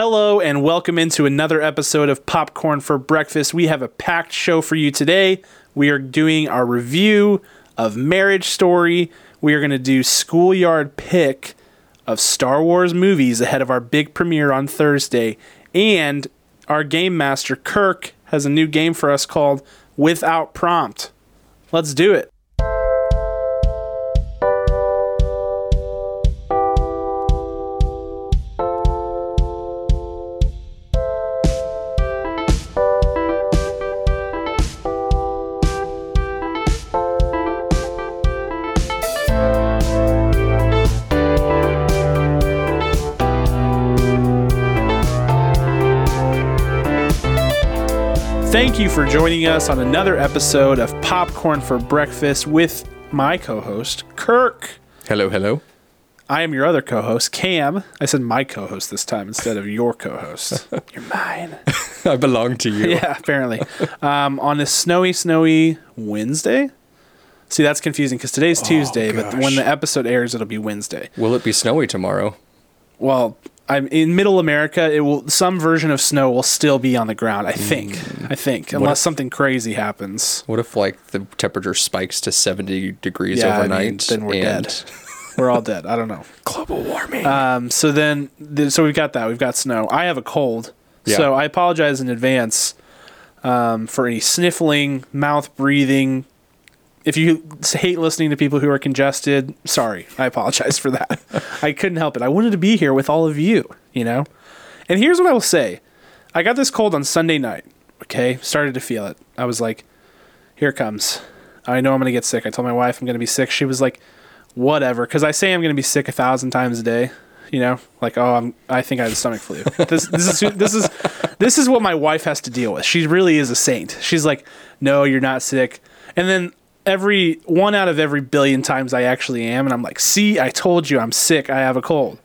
Hello and welcome into another episode of Popcorn for Breakfast. We have a packed show for you today. We are doing our review of Marriage Story. We are going to do Schoolyard Pick of Star Wars movies ahead of our big premiere on Thursday. And our game master, Kirk, has a new game for us called Without Prompt. Let's do it. Thank you for joining us on another episode of Popcorn for Breakfast with my co host, Kirk. Hello, hello. I am your other co host, Cam. I said my co host this time instead of your co host. You're mine. I belong to you. Yeah, apparently. Um, on this snowy, snowy Wednesday. See, that's confusing because today's Tuesday, but when the episode airs, it'll be Wednesday. Will it be snowy tomorrow? Well, I'm in middle America. It will some version of snow will still be on the ground. I think. I think, unless if- something crazy happens. What if like the temperature spikes to 70 degrees Yeah, I mean, overnight? then we're and dead. We're all dead. I don't know. Global warming. Um, so then, th- so we've got that. We've got snow. I have a cold, Yeah. so I apologize in advance um, for any sniffling, mouth breathing. If you hate listening to people who are congested, sorry. I apologize for that. I couldn't help it. I wanted to be here with all of you, you know? And here's what I will say I got this cold on Sunday night, okay? Started to feel it. I was like, here comes. I know I'm going to get sick. I told my wife I'm going to be sick. She was like, whatever. Because I say I'm going to be sick a thousand times a day. You know, like oh, I'm. I think I have the stomach flu. This this is this is this is what my wife has to deal with. She really is a saint. She's like, no, you're not sick. And then every one out of every billion times I actually am, and I'm like, see, I told you I'm sick. I have a cold.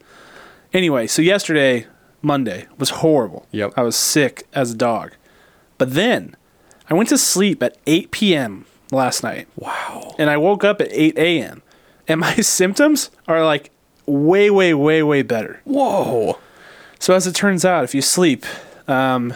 Anyway, so yesterday, Monday, was horrible. Yep. I was sick as a dog. But then I went to sleep at 8 p.m. last night wow. and I woke up at 8 a.m. and my symptoms are like way, way, way, way better. Whoa. So as it turns out, if you sleep, um,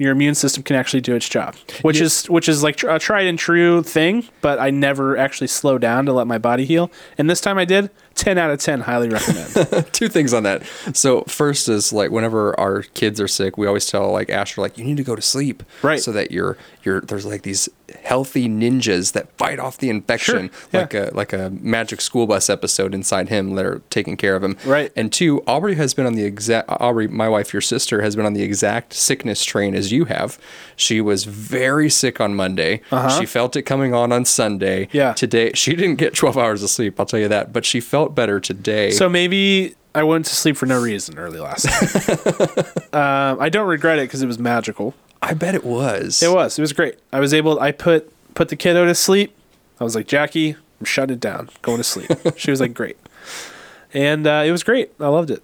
your immune system can actually do its job, which is which is like tr- a tried and true thing. But I never actually slow down to let my body heal, and this time I did. Ten out of ten, highly recommend. Two things on that. So first is like whenever our kids are sick, we always tell like Asher like you need to go to sleep, Right. So that you're you're there's like these healthy ninjas that fight off the infection, Sure, yeah. like a like a magic school bus episode inside him that are taking care of him, Right. And two, Aubrey has been on the exact Aubrey, my wife, your sister, has been on the exact sickness train as you have. She was very sick on Monday. She felt it coming on on Sunday. Uh-huh. Yeah. Today she didn't get 12 hours of sleep. I'll tell you that, but she felt better today. so maybe I went to sleep for no reason early last night. um, I don't regret it because it was magical. I bet it was. It was. It was great. I was able. I put put the kiddo to sleep. I was like, Jackie, I'm shutting it down. Going to sleep. she was like, great, and uh, it was great. I loved it.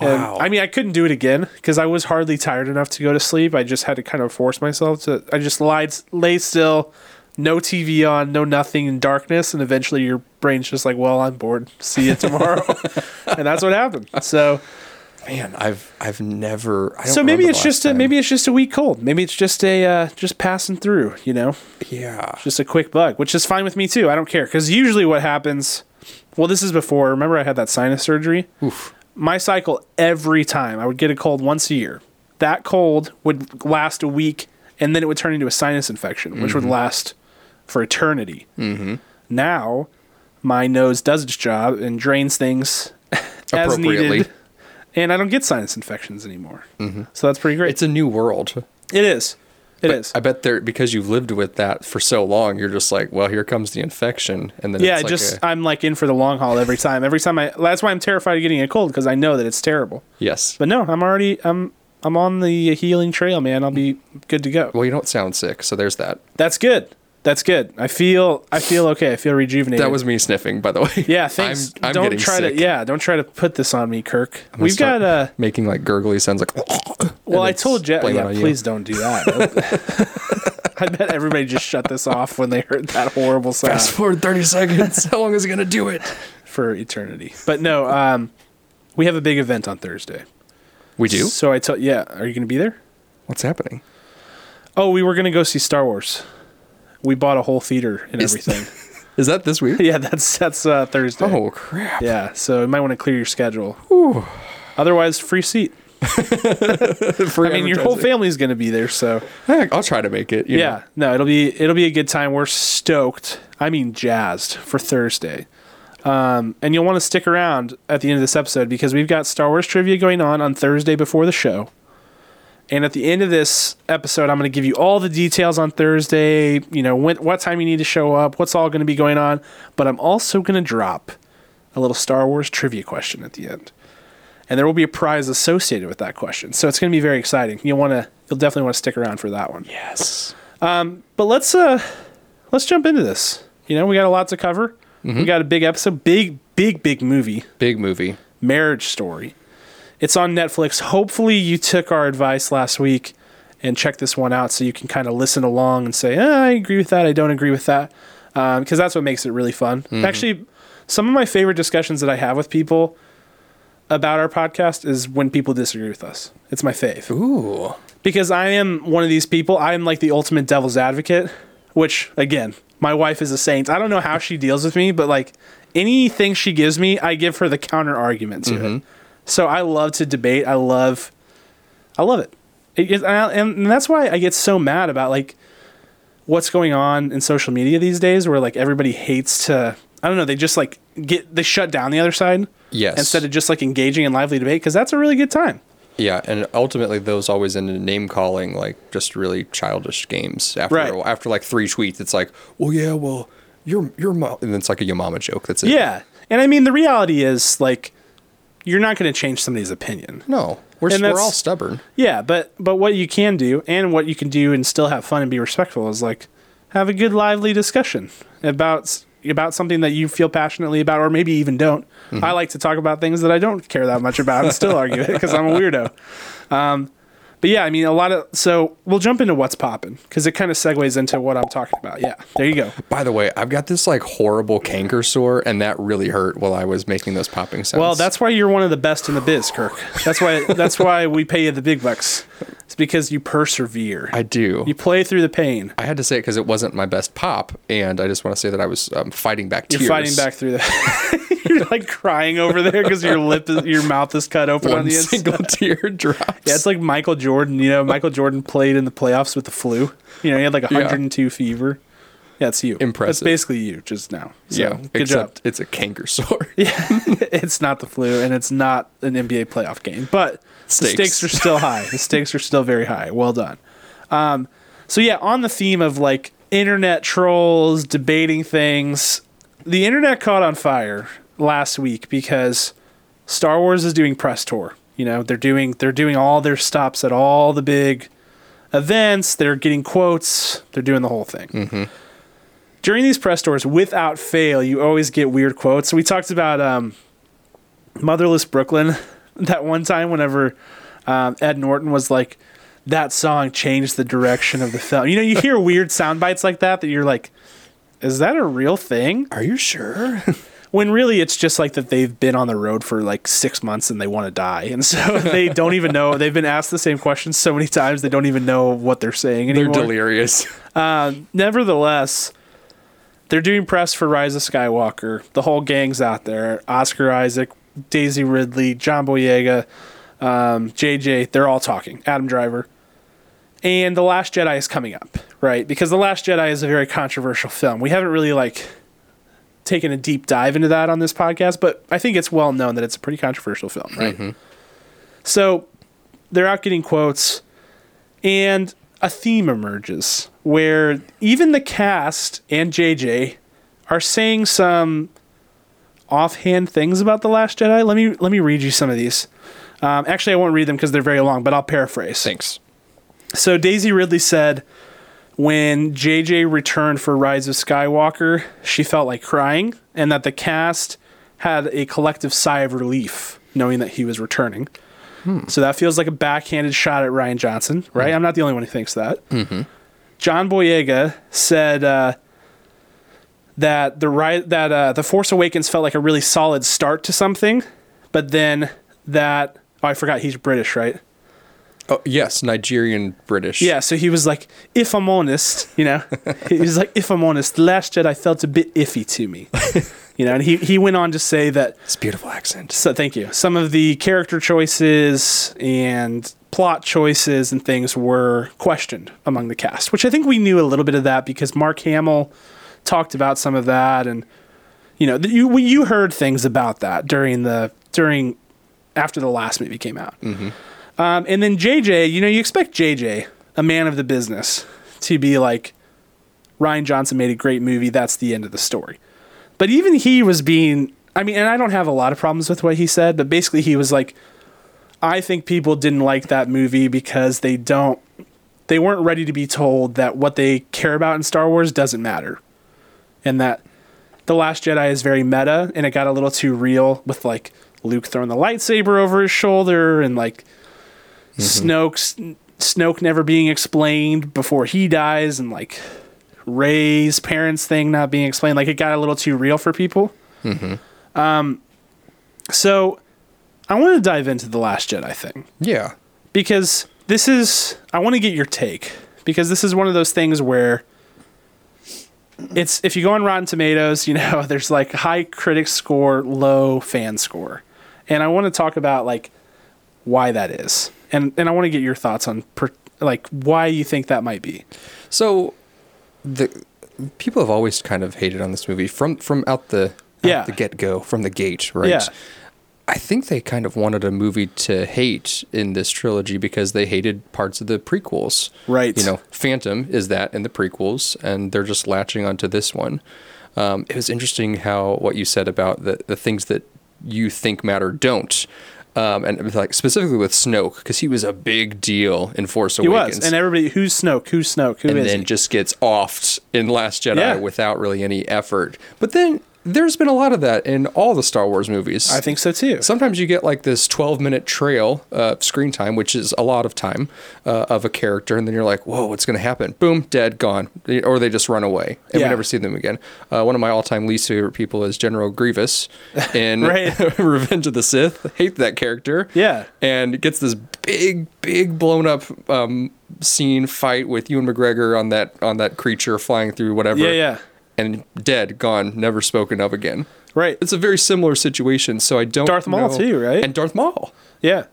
And, I mean, I couldn't do it again because I was hardly tired enough to go to sleep. I just had to kind of force myself to. I just lied, lay still, no TV on, no nothing in darkness, and eventually your brain's just like, well, I'm bored. See you tomorrow, and that's what happened. So. Man, I've I've never. So maybe it's just last a maybe it's just a weak cold. Maybe it's just a uh, just passing through. You know, yeah. just a quick bug, which is fine with me too. I don't care because usually what happens. Well, this is before. Remember, I had that sinus surgery. Oof. My cycle every time I would get a cold once a year. That cold would last a week, and then it would turn into a sinus infection, which would last for eternity. Mm-hmm. Now, my nose does its job and drains things as needed, and I don't get sinus infections anymore. Mm-hmm. So that's pretty great. It's a new world. It is. It is. I bet there because you've lived with that for so long, you're just like, well, here comes the infection, and then yeah, it's like just a- I'm like in for the long haul every time. Every time I that's why I'm terrified of getting a cold because I know that it's terrible. yes. But no, I'm already I'm I'm on the healing trail, man. I'll be good to go. well, you don't sound sick, so there's that. That's good. That's good. I feel I feel okay. I feel rejuvenated. That was me sniffing, by the way. yeah. Thanks. I'm, I'm don't try sick. to yeah. Don't try to put this on me, Kirk. I'm We've got uh. making like gurgly sounds like. Well, I told it Yeah, on you. please don't do that. I bet everybody just shut this off when they heard that horrible sound. Fast forward 30 seconds. How long is it gonna do it? for eternity. But no, um, we have a big event on Thursday. We do? So I tell yeah, are you going to be there? What's happening? Oh, we were going to go see Star Wars. We bought a whole theater and Is- everything. Is that this week? yeah, that's that's uh, Thursday. Oh crap! Yeah, so you might want to clear your schedule. Otherwise, free seat. I mean, your whole family's going to be there, so Heck, I'll try to make it. you know. yeah. No, it'll be it'll be a good time. We're stoked. I mean, jazzed for Thursday. Um, and you'll want to stick around at the end of this episode because we've got Star Wars trivia going on on Thursday before the show. And at the end of this episode, I'm going to give you all the details on Thursday. You know, when, what time you need to show up, what's all going to be going on. But I'm also going to drop a little Star Wars trivia question at the end, and there will be a prize associated with that question. So it's going to be very exciting. You'll want to, you'll definitely want to stick around for that one. Yes. Um, But let's uh, let's jump into this. You know, we got a lot to cover. We got a big episode, big, big, big movie, Big movie. Marriage Story. It's on Netflix. Hopefully, you took our advice last week and checked this one out so you can kind of listen along and say, eh, I agree with that. I don't agree with that. Um, because that's what makes it really fun. Mm-hmm. Actually, some of my favorite discussions that I have with people about our podcast is when people disagree with us. It's my fave Ooh. because I am one of these people. I am like the ultimate devil's advocate, which again, my wife is a saint. I don't know how she deals with me, but like anything she gives me, I give her the counter argument to it. Mm-hmm. So I love to debate. I love, I love it, it is- and, I- and that's why I get so mad about like what's going on in social media these days, where like everybody hates to. I don't know. They just like get they shut down the other side Yes. instead of just like engaging in lively debate because that's a really good time. Yeah, and ultimately those always end in name calling, like just really childish games. After Right. after like three tweets, it's like, well, yeah, well, your your mom, and it's like a your mama joke. That's it. Yeah. And I mean, the reality is, like, you're not going to change somebody's opinion. No, we're And we're all stubborn. Yeah, but but what you can do and what you can do and still have fun and be respectful is like have a good lively discussion about about something that you feel passionately about or maybe even don't. I like to talk about things that I don't care that much about and still argue it because I'm a weirdo. Um, but yeah, I mean a lot of so we'll jump into what's popping because it kind of segues into what I'm talking about. Yeah, there you go. By the way, I've got this like horrible canker sore, and that really hurt while I was making those popping sounds. Well, that's why you're one of the best in the biz, Kirk. That's why that's why we pay you the big bucks. It's because you persevere. I do. you play through the pain. I had to say it because it wasn't my best pop, and I just want to say that I was um, fighting back tears. You're fighting back through that. you're like crying over there because your lip, is, your mouth is cut open on One the inside. single tear drops. Yeah, it's like Michael Jordan. You know, Michael Jordan played in the playoffs with the flu. You know, he had like Yeah. 102 fever. Yeah, it's you. That's Impressive. basically you just now. So, yeah, good job. it's a canker sore. yeah, it's not the flu and it's not an NBA playoff game, but the Stakes. stakes are still high. The stakes are still very high. Well done. Um, so yeah, on the theme of like internet trolls debating things, the internet caught on fire last week because Star Wars is doing press tour. You know, they're doing they're doing all their stops at all the big events. They're getting quotes. They're doing the whole thing. During these press tours, without fail, you always get weird quotes. So we talked about um, Motherless Brooklyn that one time whenever um, Ed Norton was like, that song changed the direction of the film. You know, you hear weird sound bites like that that you're like, is that a real thing? Are you sure? When really it's just like that they've been on the road for like six months and they want to die. And so they don't even know. They've been asked the same questions so many times they don't even know what they're saying anymore. They're delirious. Nevertheless, they're doing press for Rise of Skywalker. The whole gang's out there. Oscar Isaac, Daisy Ridley, John Boyega, um, JJ, they're all talking. Adam Driver. And The Last Jedi is coming up, right? Because The Last Jedi is a very controversial film. We haven't really like taken a deep dive into that on this podcast, but I think it's well known that it's a pretty controversial film, right? So they're out getting quotes and a theme emerges where even the cast and JJ are saying some offhand things about the Last Jedi. Let me let me read you some of these. Um, actually, I won't read them because they're very long, but I'll paraphrase. Thanks. So Daisy Ridley said when JJ returned for Rise of Skywalker, she felt like crying, and that the cast had a collective sigh of relief knowing that he was returning. So that feels like a backhanded shot at Rian Johnson, right? I'm not the only one who thinks that. John Boyega said uh, that the ri- that uh, the Force Awakens felt like a really solid start to something, but then that Oh, I forgot he's British, right? Oh, yes, Nigerian British. Yeah, so he was like, if I'm honest, you know, he was like, if I'm honest, The Last Jedi felt a bit iffy to me. you know, and he, he went on to say that, It's a beautiful accent. so thank you, some of the character choices and plot choices and things were questioned among the cast, which I think we knew a little bit of that because Mark Hamill talked about some of that. And, you know, you, you heard things about that during the, during, after the last movie came out. Um, and then JJ, you know, you expect JJ, a man of the business, to be like, Rian Johnson made a great movie. That's the end of the story. But even he was being, I mean, and I don't have a lot of problems with what he said, but basically he was like, I think people didn't like that movie because they don't, they weren't ready to be told that what they care about in Star Wars doesn't matter. And that The Last Jedi is very meta and it got a little too real with like Luke throwing the lightsaber over his shoulder and like Snoke's Snoke never being explained before he dies and like Rey's parents thing not being explained. Like it got a little too real for people. Mm-hmm. Um, so I want to dive into the Last Jedi thing Yeah. because this is I want to get your take because this is one of those things where it's if you go on Rotten Tomatoes, you know, there's like high critic score, low fan score. And I want to talk about like why that is. And and I want to get your thoughts on per, like why you think that might be. So the people have always kind of hated on this movie from from out the out Yeah. the get go from the gate, right? Yeah. I think they kind of wanted a movie to hate in this trilogy because they hated parts of the prequels. Right. You know, Phantom is that in the prequels, and they're just latching onto this one. Um, it was interesting how what you said about the, the things that you think matter don't. Um, and like specifically with Snoke, because he was a big deal in Force He Awakens was. And everybody who's Snoke? Who's Snoke? Who is and then he? just gets offed in Last Jedi Yeah. without really any effort. But then there's been a lot of that in all the Star Wars movies. I think so too. Sometimes you get like this 12 minute trail uh, screen time, which is a lot of time uh, of a character, and then you're like, whoa, what's going to happen? Boom, dead, gone. Or they just run away, and Yeah. we never see them again. Uh, one of my all time least favorite people is General Grievous in Revenge of the Sith. Hate that character. Yeah. And gets this big, big blown up um, scene fight with Ewan McGregor on that on that creature flying through whatever. Yeah, yeah. And dead, gone, never spoken of again. Right. It's a very similar situation, so I don't. Darth Maul know- too, right? And Darth Maul. Yeah.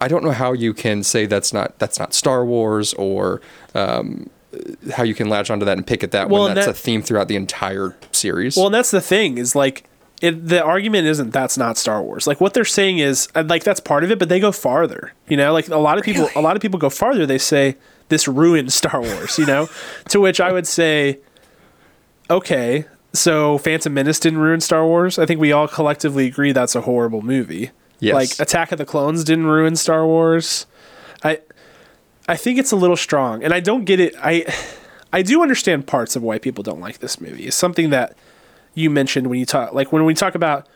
I don't know how you can say that's not that's not Star Wars or um, how you can latch onto that and pick at that Well, when that's that- a theme throughout the entire series. Well, and that's the thing is like it, the argument isn't that's not Star Wars. Like what they're saying is like that's part of it, but they go farther. You know, like a lot of people, a lot of people go farther. They say this ruined Star Wars. You know, to which I would say, okay, so Phantom Menace didn't ruin Star Wars. I think we all collectively agree that's a horrible movie. Yes. Like Attack of the Clones didn't ruin Star Wars. I I think it's a little strong, and I don't get it. I I do understand parts of why people don't like this movie. It's something that you mentioned when you talk like when we talk about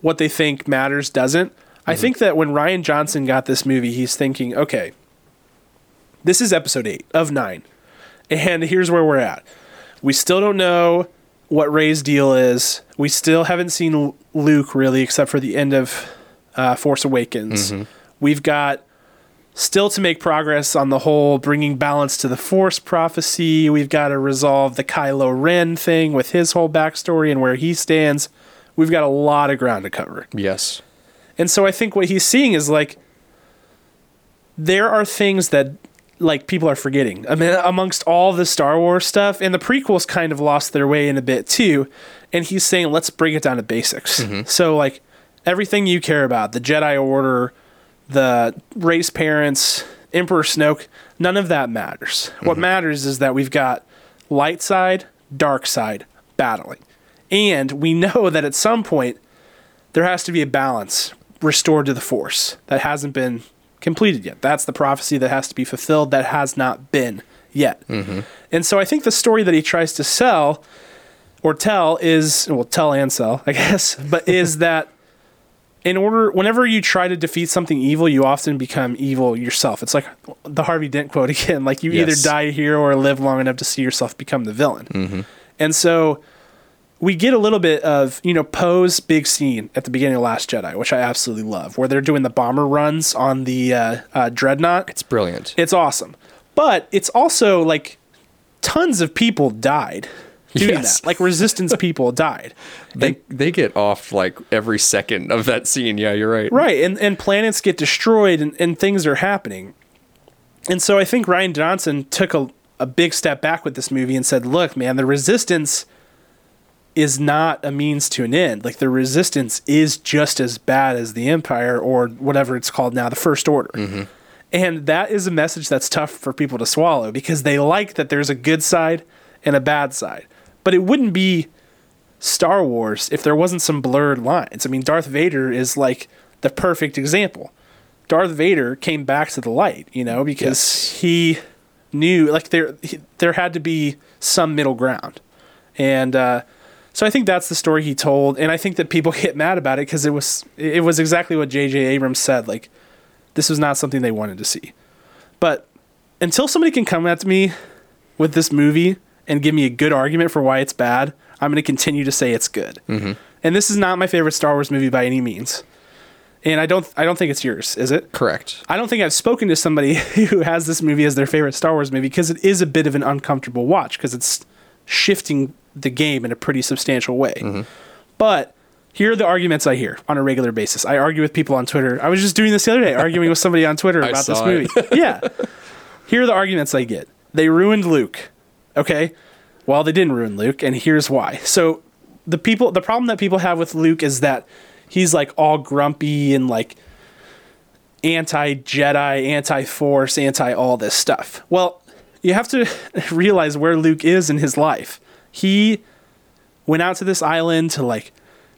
what they think matters doesn't. I mm-hmm. think that when Rian Johnson got this movie, he's thinking, okay, this is episode eight of nine, and here's where we're at. We still don't know what Rey's deal is. We still haven't seen Luke really, except for the end of uh, Force Awakens. We've got still to make progress on the whole bringing balance to the Force prophecy. We've got to resolve the Kylo Ren thing with his whole backstory and where he stands. We've got a lot of ground to cover. yes. And so I think what he's seeing is like there are things that like people are forgetting. I mean amongst all the Star Wars stuff and the prequels kind of lost their way in a bit too. And he's saying let's bring it down to basics. Mm-hmm. So like everything you care about, the Jedi Order, the Rey's parents, Emperor Snoke, none of that matters. What mm-hmm. matters is that we've got light side, dark side battling. And we know that at some point there has to be a balance restored to the force that hasn't been completed yet. That's the prophecy that has to be fulfilled that has not been yet. Mm-hmm. And so I think the story that he tries to sell or tell is well tell and sell, I guess, but is that in order whenever you try to defeat something evil, you often become evil yourself. It's like the Harvey Dent quote again, like you either die a hero or live long enough to see yourself become the villain. Mm-hmm. And so we get a little bit of you know Poe's big scene at the beginning of Last Jedi, which I absolutely love, where they're doing the bomber runs on the uh, uh, dreadnought. It's brilliant. It's awesome, but it's also like tons of people died doing Yes. that. Like resistance people died. They they get off like every second of that scene. Yeah, you're right. Right, and, and planets get destroyed and, and things are happening. And so I think Rian Johnson took a, a big step back with this movie and said, look, man, the resistance is not a means to an end. Like the resistance is just as bad as the Empire or whatever it's called now, the First Order. And that is a message that's tough for people to swallow because they like that there's a good side and a bad side. But it wouldn't be Star Wars if there wasn't some blurred lines. I mean, Darth Vader is like the perfect example. Darth Vader came back to the light, you know, because Yes. he knew like there he, there had to be some middle ground. And uh, so I think that's the story he told, and I think that people get mad about it because it was it was exactly what J.J. Abrams said. Like this was not something they wanted to see. But until somebody can come at me with this movie and give me a good argument for why it's bad, I'm going to continue to say it's good. Mm-hmm. And this is not my favorite Star Wars movie by any means. And I don't I don't think it's yours, is it? Correct. I don't think I've spoken to somebody who has this movie as their favorite Star Wars movie because it is a bit of an uncomfortable watch because it's shifting the game in a pretty substantial way. But here are the arguments I hear on a regular basis. I argue with people on Twitter. I was just doing this the other day, arguing with somebody on Twitter about this movie. yeah. Here are the arguments I get. They ruined Luke. Okay? Well, they didn't ruin Luke, and here's why. So the people the problem that people have with Luke is that he's like all grumpy and like anti Jedi, anti Force, anti all this stuff. Well, you have to realize where Luke is in his life. He went out to this island to like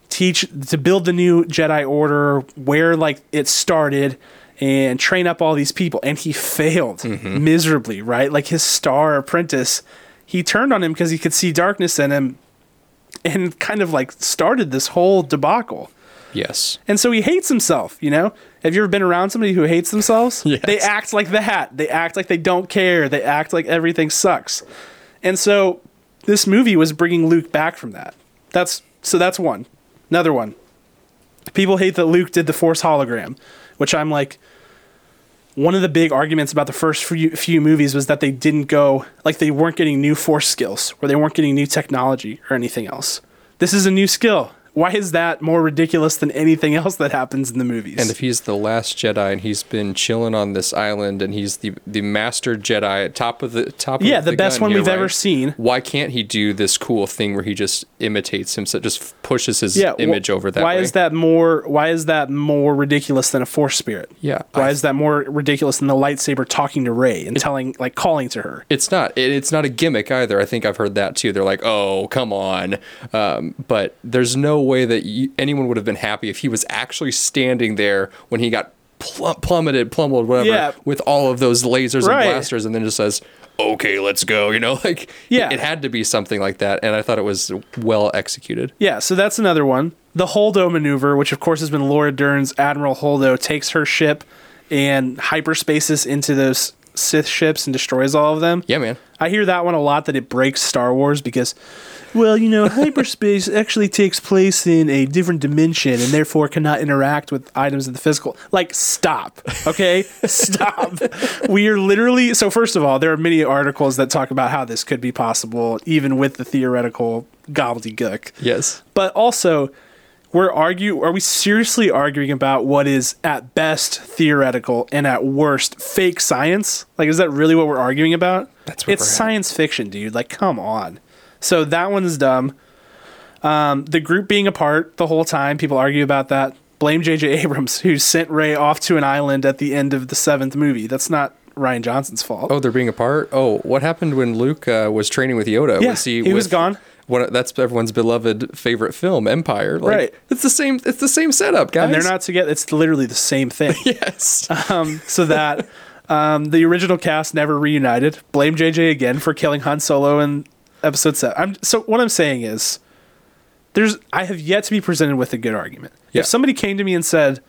teach to build the new Jedi Order, where like it started, and train up all these people, and he failed mm-hmm. miserably. Right, like his star apprentice, he turned on him because he could see darkness in him, and kind of like started this whole debacle. Yes. And so he hates himself, you know? Have you ever been around somebody who hates themselves? Yes. They act like that. They act like they don't care. They act like everything sucks. And so this movie was bringing Luke back from that. That's so that's one. Another one. People hate that Luke did the Force hologram, which I'm like one of the big arguments about the first few, few movies was that they didn't go like they weren't getting new force skills or they weren't getting new technology or anything else. This is a new skill. Why is that more ridiculous than anything else that happens in the movies? And if he's the last Jedi and he's been chilling on this island and he's the the master Jedi at top of the top Yeah, of the best one here, we've ever seen. Why can't he do this cool thing where he just imitates himself, just pushes his yeah, wh- image over that Why way? is that more? Why is that more ridiculous than a force spirit? Yeah, Why I- is that more ridiculous than the lightsaber talking to Rey and telling, like, calling to her? It's not. It, it's not a gimmick either. I think I've heard that too. They're like, "Oh, come on," um, but there's no way that you, anyone would have been happy if he was actually standing there when he got plum- plummeted, plummeted, whatever, Yeah. with all of those lasers Right. and blasters, and then just says, "Okay, let's go." You know, like Yeah. it, it had to be something like that, and I thought it was well executed. Yeah, so that's another one. The Holdo maneuver, which of course has been Laura Dern's Admiral Holdo, takes her ship and hyperspaces into those Sith ships and destroys all of them. Yeah, man. I hear that one a lot that it breaks Star Wars because, well, you know, hyperspace actually takes place in a different dimension and therefore cannot interact with items of the physical. Like, stop, okay? stop. We are literally. So, first of all, there are many articles that talk about how this could be possible, even with the theoretical gobbledygook. Yes. But also, we're argue are we seriously arguing about what is at best theoretical and at worst fake science? Like is that really what we're arguing about? That's It's science fiction, dude. Like come on. So that one's dumb. Um, the group being apart the whole time, people argue about that. Blame J.J. Abrams, who sent Rey off to an island at the end of the seventh movie. That's not Rian Johnson's fault. Oh, they're being apart. Oh, what happened when Luke uh, was training with Yoda? Yeah, was he, he was gone. One, that's everyone's beloved favorite film, Empire. Like, Right. It's the same. It's the same setup, guys. and they're not together. It's literally the same thing. Yes. um, so that um, the original cast never reunited. Blame JJ again for killing Han Solo in Episode Seven. I'm, so what I'm saying is, there's I have yet to be presented with a good argument. Yeah. If somebody came to me and said,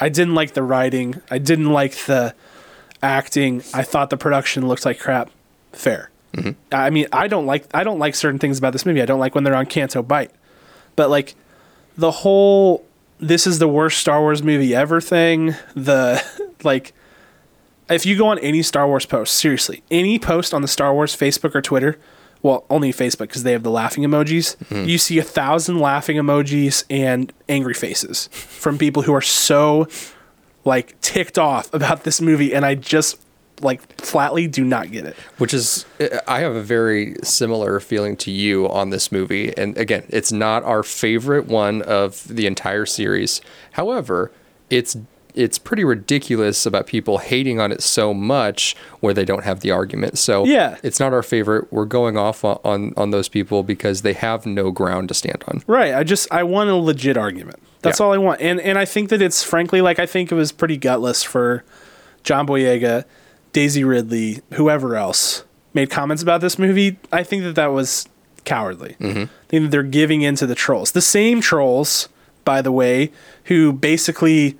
"I didn't like the writing, I didn't like the acting, I thought the production looked like crap," fair. I mean, I don't like I don't like certain things about this movie. I don't like when they're on Canto Bight, but like the whole this is the worst Star Wars movie ever thing. The like, if you go on any Star Wars post, seriously, any post on the Star Wars Facebook or Twitter, well, only Facebook because they have the laughing emojis. Mm-hmm. You see a thousand laughing emojis and angry faces from people who are so like ticked off about this movie, and I just like flatly do not get it. Which is, I have a very similar feeling to you on this movie. And again, it's not our favorite one of the entire series. However, it's it's pretty ridiculous about people hating on it so much where they don't have the argument. So Yeah. it's not our favorite. We're going off on, on, on those people because they have no ground to stand on. Right. I just I want a legit argument. That's Yeah. all I want. And and I think that it's frankly like I think it was pretty gutless for John Boyega, Daisy Ridley, whoever else made comments about this movie. I think that that was cowardly. Mm-hmm. I think that they're giving in to the trolls. The same trolls, by the way, who basically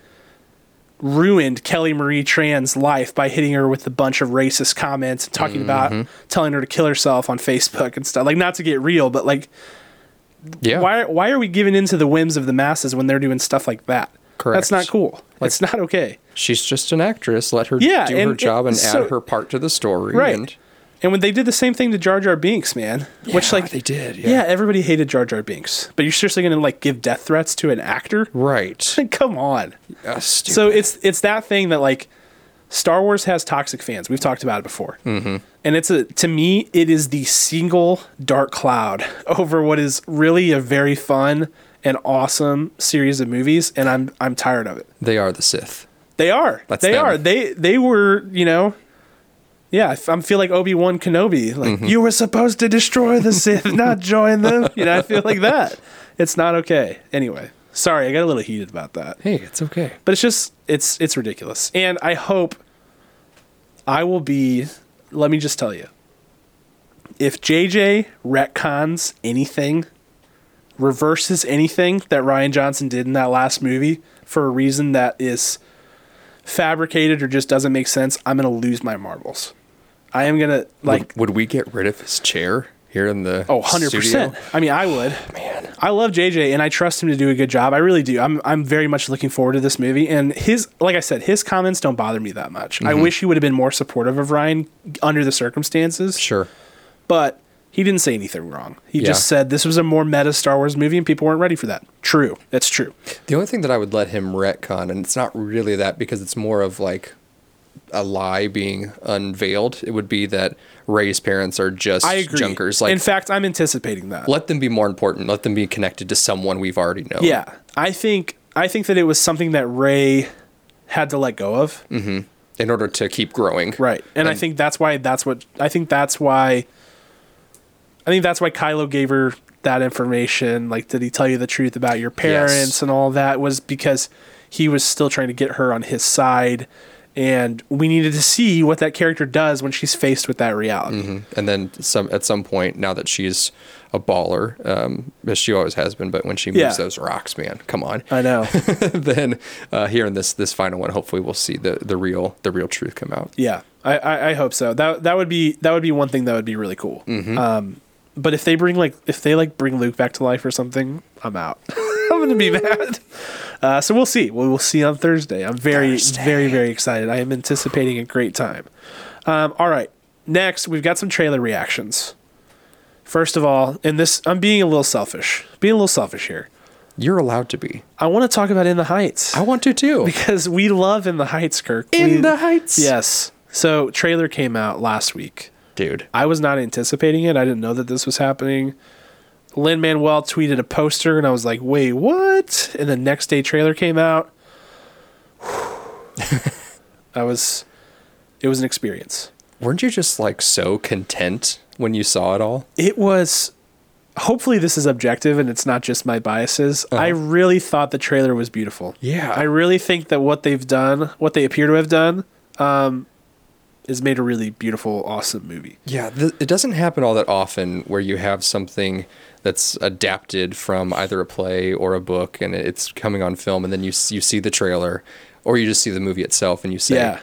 ruined Kelly Marie Tran's life by hitting her with a bunch of racist comments and talking about mm-hmm. telling her to kill herself on Facebook and stuff. Like not to get real, but like Yeah. why why are we giving in to the whims of the masses when they're doing stuff like that? Correct. That's not cool. it's not okay. She's just an actress. Let her Yeah, do and her job it- and so- add her part to the story. Right. And And when they did the same thing to Jar Jar Binks, man, which like they did, Yeah. yeah. everybody hated Jar Jar Binks, but you're seriously gonna like give death threats to an actor? right. Come on. Stupid. So it's it's that thing that like Star Wars has toxic fans. We've talked about it before, mm-hmm. and it's a to me it is the single dark cloud over what is really a very fun and awesome series of movies, and I'm I'm tired of it. they are the Sith. They are. That's they them. are. They they were. You know. Yeah, I feel like Obi Wan Kenobi. Like Mm-hmm. you were supposed to destroy the Sith, not join them. You know, I feel like that. It's not okay. Anyway, sorry, I got a little heated about that Hey, it's okay. but it's just it's it's ridiculous and i hope i will be let me just tell you if jj retcons anything reverses anything that rian johnson did in that last movie for a reason that is fabricated or just doesn't make sense i'm gonna lose my marbles i am gonna like would, would we get rid of his chair here in the Oh, 100%. I mean, I would. Man. I love JJ and I trust him to do a good job. I really do. I'm I'm very much looking forward to this movie and his like I said, his comments don't bother me that much. I mm-hmm. wish he would have been more supportive of Rian under the circumstances, Sure. but he didn't say anything wrong. He Yeah. just said this was a more meta Star Wars movie and people weren't ready for that. True. That's true. The only thing that I would let him retcon, and it's not really that because it's more of like a lie being unveiled, it would be that Rey's parents are just I agree. junkers. Like in fact, I'm anticipating that. let them be more important. Let them be connected to someone we've already known. yeah. I think I think that it was something that Rey had to let go of. Mm-hmm. In order to keep growing. Right. And, I think that's why that's what I think that's why I think that's why Kylo gave her that information. Like, did he tell you the truth about your parents Yes. and all that? Was because he was still trying to get her on his side. And we needed to see what that character does when she's faced with that reality. And then some at some point, now that she's a baller, um, as she always has been, but when she moves Yeah. those rocks, man, come on. I know. then uh, here in this this final one, hopefully we'll see the, the real the real truth come out. yeah, I, I, I hope so. That that would be that would be one thing that would be really cool. Um, but if they bring like if they like bring Luke back to life or something, I'm out. I'm gonna be mad. Uh, so we'll see. We will see on Thursday. I'm very Thursday. very very excited. I am anticipating a great time. Um, all right, next we've got some trailer reactions. First of all, and this I'm being a little selfish. Being a little selfish here. You're allowed to be. I want to talk about In the Heights I want to too. because we love In the Heights, Kirk. In We- the Heights. Yes. So trailer came out last week. Dude. I was not anticipating it. I didn't know that this was happening. Lin Manuel tweeted a poster, and I was like, "Wait, what?" And the next day, trailer came out. I was, it was an experience. Weren't you just like so content when you saw it all? It was. Hopefully, this is objective and it's not just my biases. I really thought the trailer was beautiful. Yeah. I really think that what they've done, what they appear to have done, um, is made a really beautiful, awesome movie. Yeah, th- it doesn't happen all that often where you have something that's adapted from either a play or a book and it's coming on film and then you you see the trailer or you just see the movie itself and you say Yeah.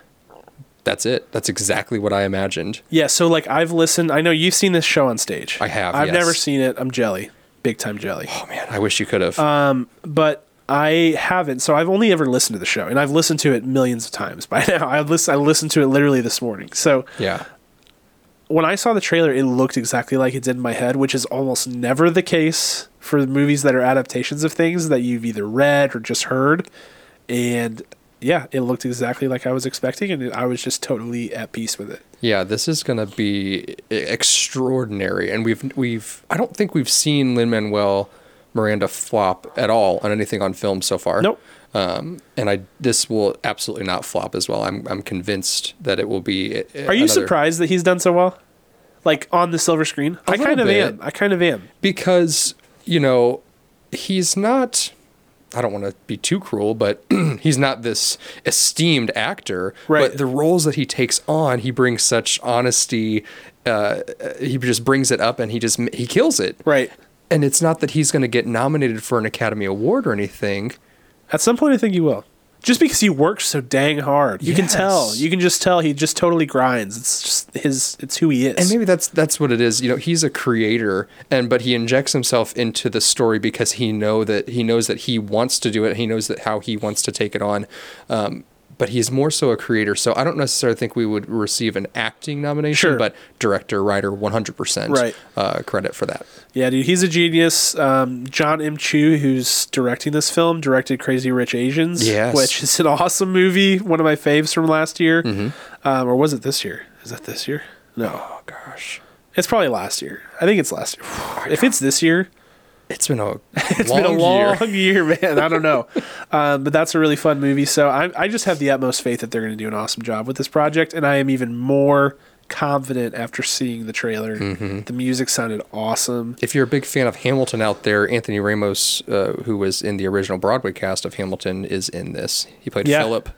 that's it. That's exactly what I imagined. Yeah, so like I've listened. I know you've seen this show on stage. I have, I've yes. never seen it. I'm jelly, big time jelly. Oh man, I wish you could have. Um, but I haven't. So I've only ever listened to the show, and I've listened to it millions of times by now. I listen. I listened to it literally this morning. So yeah. when I saw the trailer, it looked exactly like it did in my head, which is almost never the case for movies that are adaptations of things that you've either read or just heard. And yeah, it looked exactly like I was expecting, and I was just totally at peace with it. Yeah, this is going to be extraordinary, and we've we've I don't think we've seen Lin Manuel Miranda flop at all on anything on film so far. Nope. Um, and I this will absolutely not flop as well. I'm I'm convinced that it will be. a- Are you another- surprised that he's done so well? Like on the silver screen? A I kind of bit. am. I kind of am. Because you know he's not. I don't want to be too cruel, but he's not this esteemed actor. Right. But the roles that he takes on, he brings such honesty. Uh, he just brings it up, and he just he kills it. Right. And it's not that he's going to get nominated for an Academy Award or anything. At some point, I think he will. Just because he works so dang hard, you can tell. You can just tell he just totally grinds. It's just his. It's who he is. And maybe that's that's what it is. You know, he's a creator, and but he injects himself into the story because he know that he knows that he wants to do it. He knows that how he wants to take it on. Um, but he's more so a creator. So I don't necessarily think we would receive an acting nomination, Sure. but director, writer, one hundred percent Right. uh, credit for that. Yeah, dude, he's a genius. Um, John M. Chu, who's directing this film, directed Crazy Rich Asians, Yes. which is an awesome movie. One of my faves from last year, Mm-hmm. um, or was it this year? Is that this year? No, Oh gosh, it's probably last year. I think it's last year. if it's this year, it's been a it's long been a long year. year, man. I don't know, um, but that's a really fun movie. So I, I just have the utmost faith that they're going to do an awesome job with this project, and I am even more confident after seeing the trailer. Mm-hmm. The music sounded awesome. if you're a big fan of Hamilton out there, Anthony Ramos, uh, who was in the original Broadway cast of Hamilton, is in this. He played Yeah. Philip,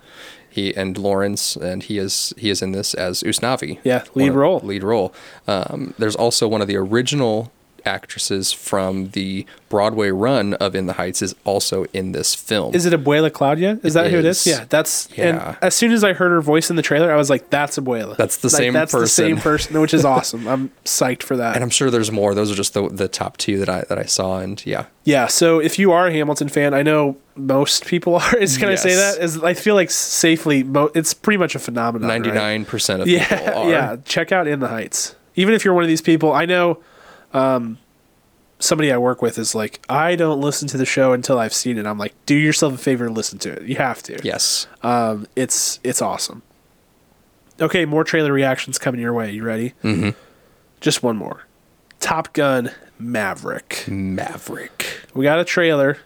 he and Laurens, and he is he is in this as Usnavi. Yeah, lead role. Lead role. Um, there's also one of the original actresses from the Broadway run of In the Heights is also in this film. Is it Abuela Claudia? Is that who it is? Yeah, that's. Yeah. And as soon as I heard her voice in the trailer, I was like, "That's Abuela." That's the Like, same That's the same person. person, which is awesome. I'm psyched for that. and I'm sure there's more. Those are just the the top two that I that I saw, and yeah, yeah. So if you are a Hamilton fan, I know most people are. Is can I say Yes. that? Is I feel like safely, mo- it's pretty much a phenomenon. ninety nine percent of Yeah, people are. yeah. Check out In the Heights. Even if you're one of these people, I know. Um, somebody I work with is like, I don't listen to the show until I've seen it. I'm like, do yourself a favor and listen to it. You have to. Yes. Um, it's it's awesome. Okay, more trailer reactions coming your way. You ready? Mhm. Just one more. Top Gun Maverick. Maverick. We got a trailer.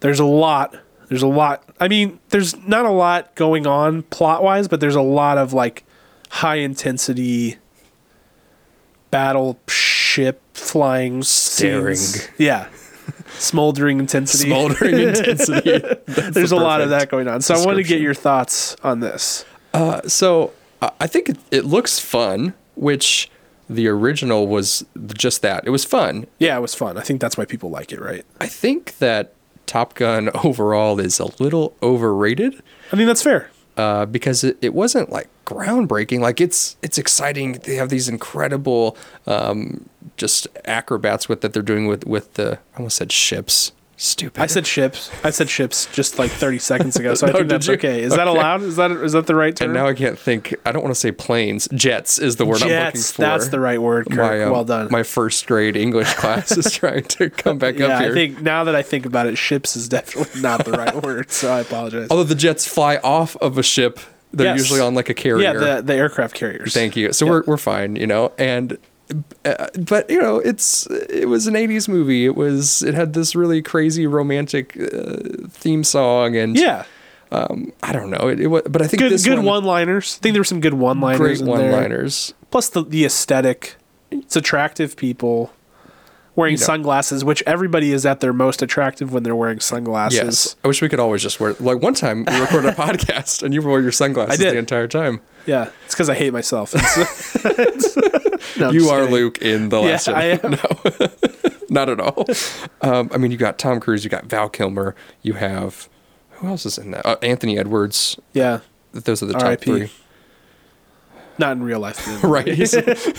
There's a lot. There's a lot. I mean, there's not a lot going on plot wise, but there's a lot of like high intensity battleship flying Staring. scenes. Yeah. Smoldering intensity. Smoldering intensity. There's a lot of that going on. So I want to get your thoughts on this. Uh, so I think it, it looks fun, which the original was just that. It was fun. Yeah, it was fun. I think that's why people like it, right? I think that Top Gun overall is a little overrated I mean, that's fair. uh, because it, it wasn't like groundbreaking. Like it's it's exciting. They have these incredible um, just acrobats with that they're doing with with the I almost said ships. Stupid. I said ships. I said ships just like 30 seconds ago, so I No, think that's you? okay. Is that allowed? Is that is that the right term? and now I can't think. I don't want to say planes. Jets is the word I'm looking Jets. for. That's the right word, Kirk. My, um, well done. My first grade English class is trying to come back yeah, up here. I think now that I think about it, ships is definitely not the right word. So I apologize. Although the jets fly off of a ship, they're Yes. usually on like a carrier. yeah, the the aircraft carriers. Thank you. So Yeah. we're we're fine, you know. And uh, but you know, it's it was an '80s movie. It was it had this really crazy romantic uh, theme song, and Yeah, Um, I don't know. It, it was, but I think good this good one, one-liners. I think there were some good one-liners. great one-liners. Plus the the aesthetic. It's attractive people wearing You know. sunglasses, which everybody is at their most attractive when they're wearing sunglasses. Yes, I wish we could always just wear. Like one time, we recorded a podcast, and you wore your sunglasses I did. the entire time. Yeah, it's because I hate myself. It's- No, you are kidding. Luke in the Yeah, last. I am. No, not at all. Um, I mean, you got Tom Cruise, you got Val Kilmer, you have who else is in that? Uh, Anthony Edwards. Yeah, Those are the top R.I.P.. three. Not in real life, right? He's,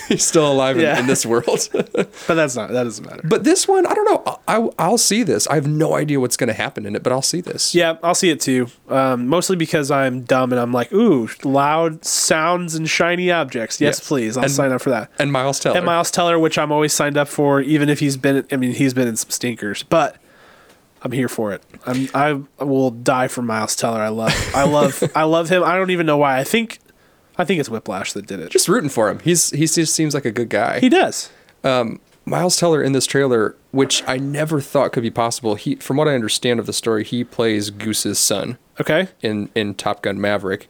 he's still alive in, Yeah. in this world. but that's not. That doesn't matter. but this one, I don't know. I, I'll see this. I have no idea what's going to happen in it, but I'll see this. Yeah, I'll see it too. Um, mostly because I'm dumb and I'm like, ooh, loud sounds and shiny objects. Yes, Yes. please. I'll And- sign up for that. And Miles Teller. And Miles Teller, which I'm always signed up for, even if he's been. I mean, he's been in some stinkers, but I'm here for it. I'm. I will die for Miles Teller. I love. I love. I love him. I don't even know why. I think. I think it's Whiplash that did it. just rooting for him. He's he just seems like a good guy. He does. Um, Miles Teller in this trailer, which I never thought could be possible. He, from what I understand of the story, he plays Goose's son Okay. in in Top Gun Maverick,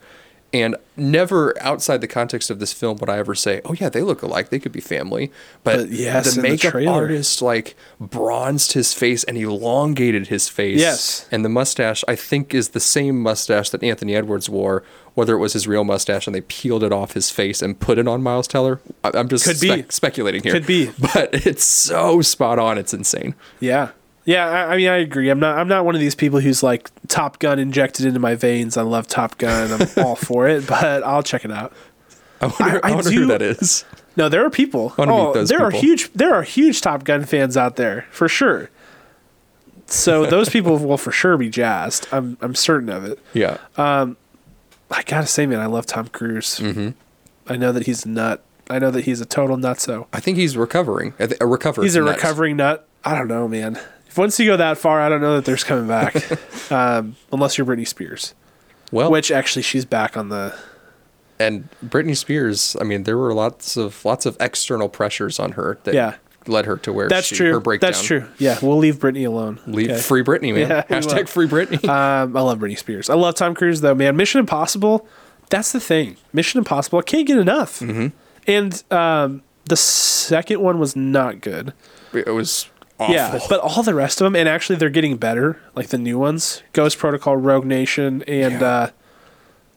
and never outside the context of this film would I ever say, "Oh yeah, they look alike. They could be family." But, But yes, the in the makeup artist like bronzed his face and elongated his face. Yes. and the mustache I think is the same mustache that Anthony Edwards wore. Whether it was his real mustache and they peeled it off his face and put it on Miles Teller, I- I'm just Could be. speculating here. Could be. but it's so spot on. It's insane. Yeah. Yeah, I, I mean, I agree. I'm not. I'm not one of these people who's like Top Gun injected into my veins. I love Top Gun. I'm all for it, but I'll check it out. I wonder, I I wonder do- who that is. No, there are people. Oh, those there are huge. There are huge Top Gun fans out there for sure. So those people will for sure be jazzed. I'm. I'm certain of it. Yeah. Um, I gotta say, man, I love Tom Cruise. Mm-hmm. I know that he's a nut. I know that he's a total nutso. I think he's recovering. A recovered. He's a nut. recovering nut. I don't know, man. If once you go that far, I don't know that there's coming back, um, unless you're Britney Spears. Well, Which actually, she's back on the. and Britney Spears. I mean, there were lots of lots of external pressures on her that Yeah. Led her to where That's she, true. Her breakdown. That's true. Yeah, we'll leave Britney alone. Leave Okay. free Britney, man. Yeah. Hashtag free Britney. Um, I love Britney Spears. I love Tom Cruise though, man. Mission Impossible. That's the thing. Mission Impossible. I can't get enough. Mm-hmm. And um, the second one was not good. it was awful. Yeah, but all the rest of them, and actually they're getting better. Like the new ones, Ghost Protocol, Rogue Nation, and Yeah. uh,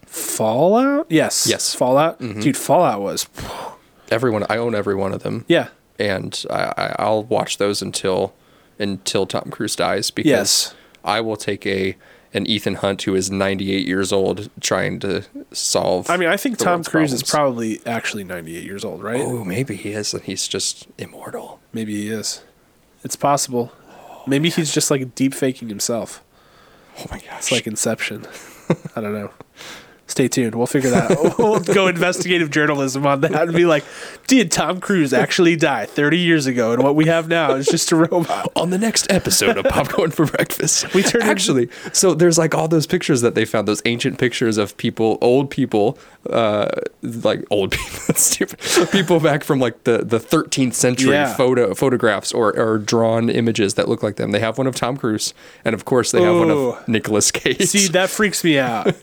Fallout. Yes, Yes. Mm-hmm. Fallout. Dude, Fallout was. everyone. I own every one of them. Yeah. And I, I'll watch those until until Tom Cruise dies because Yes. I will take a an Ethan Hunt who is 98 years old trying to solve. I mean, I think Tom Cruise is probably actually 98 years old, right? Oh, maybe he is, and he's just immortal. Maybe he is. It's possible. Maybe he's just like deep faking himself. Oh my gosh! It's like Inception. I don't know. Stay tuned. We'll figure that out. we'll go investigative journalism on that and be like, did Tom Cruise actually die 30 years ago? And what we have now is just a robot. on the next episode of Popcorn for Breakfast. We turned in- actually. So there's like all those pictures that they found, those ancient pictures of people, old people, uh, like old people, stupid, people back from like the the 13th century Yeah. photo photographs or or drawn images that look like them. They have one of Tom Cruise, and of course they have one of Nicolas Cage. See, that freaks me out.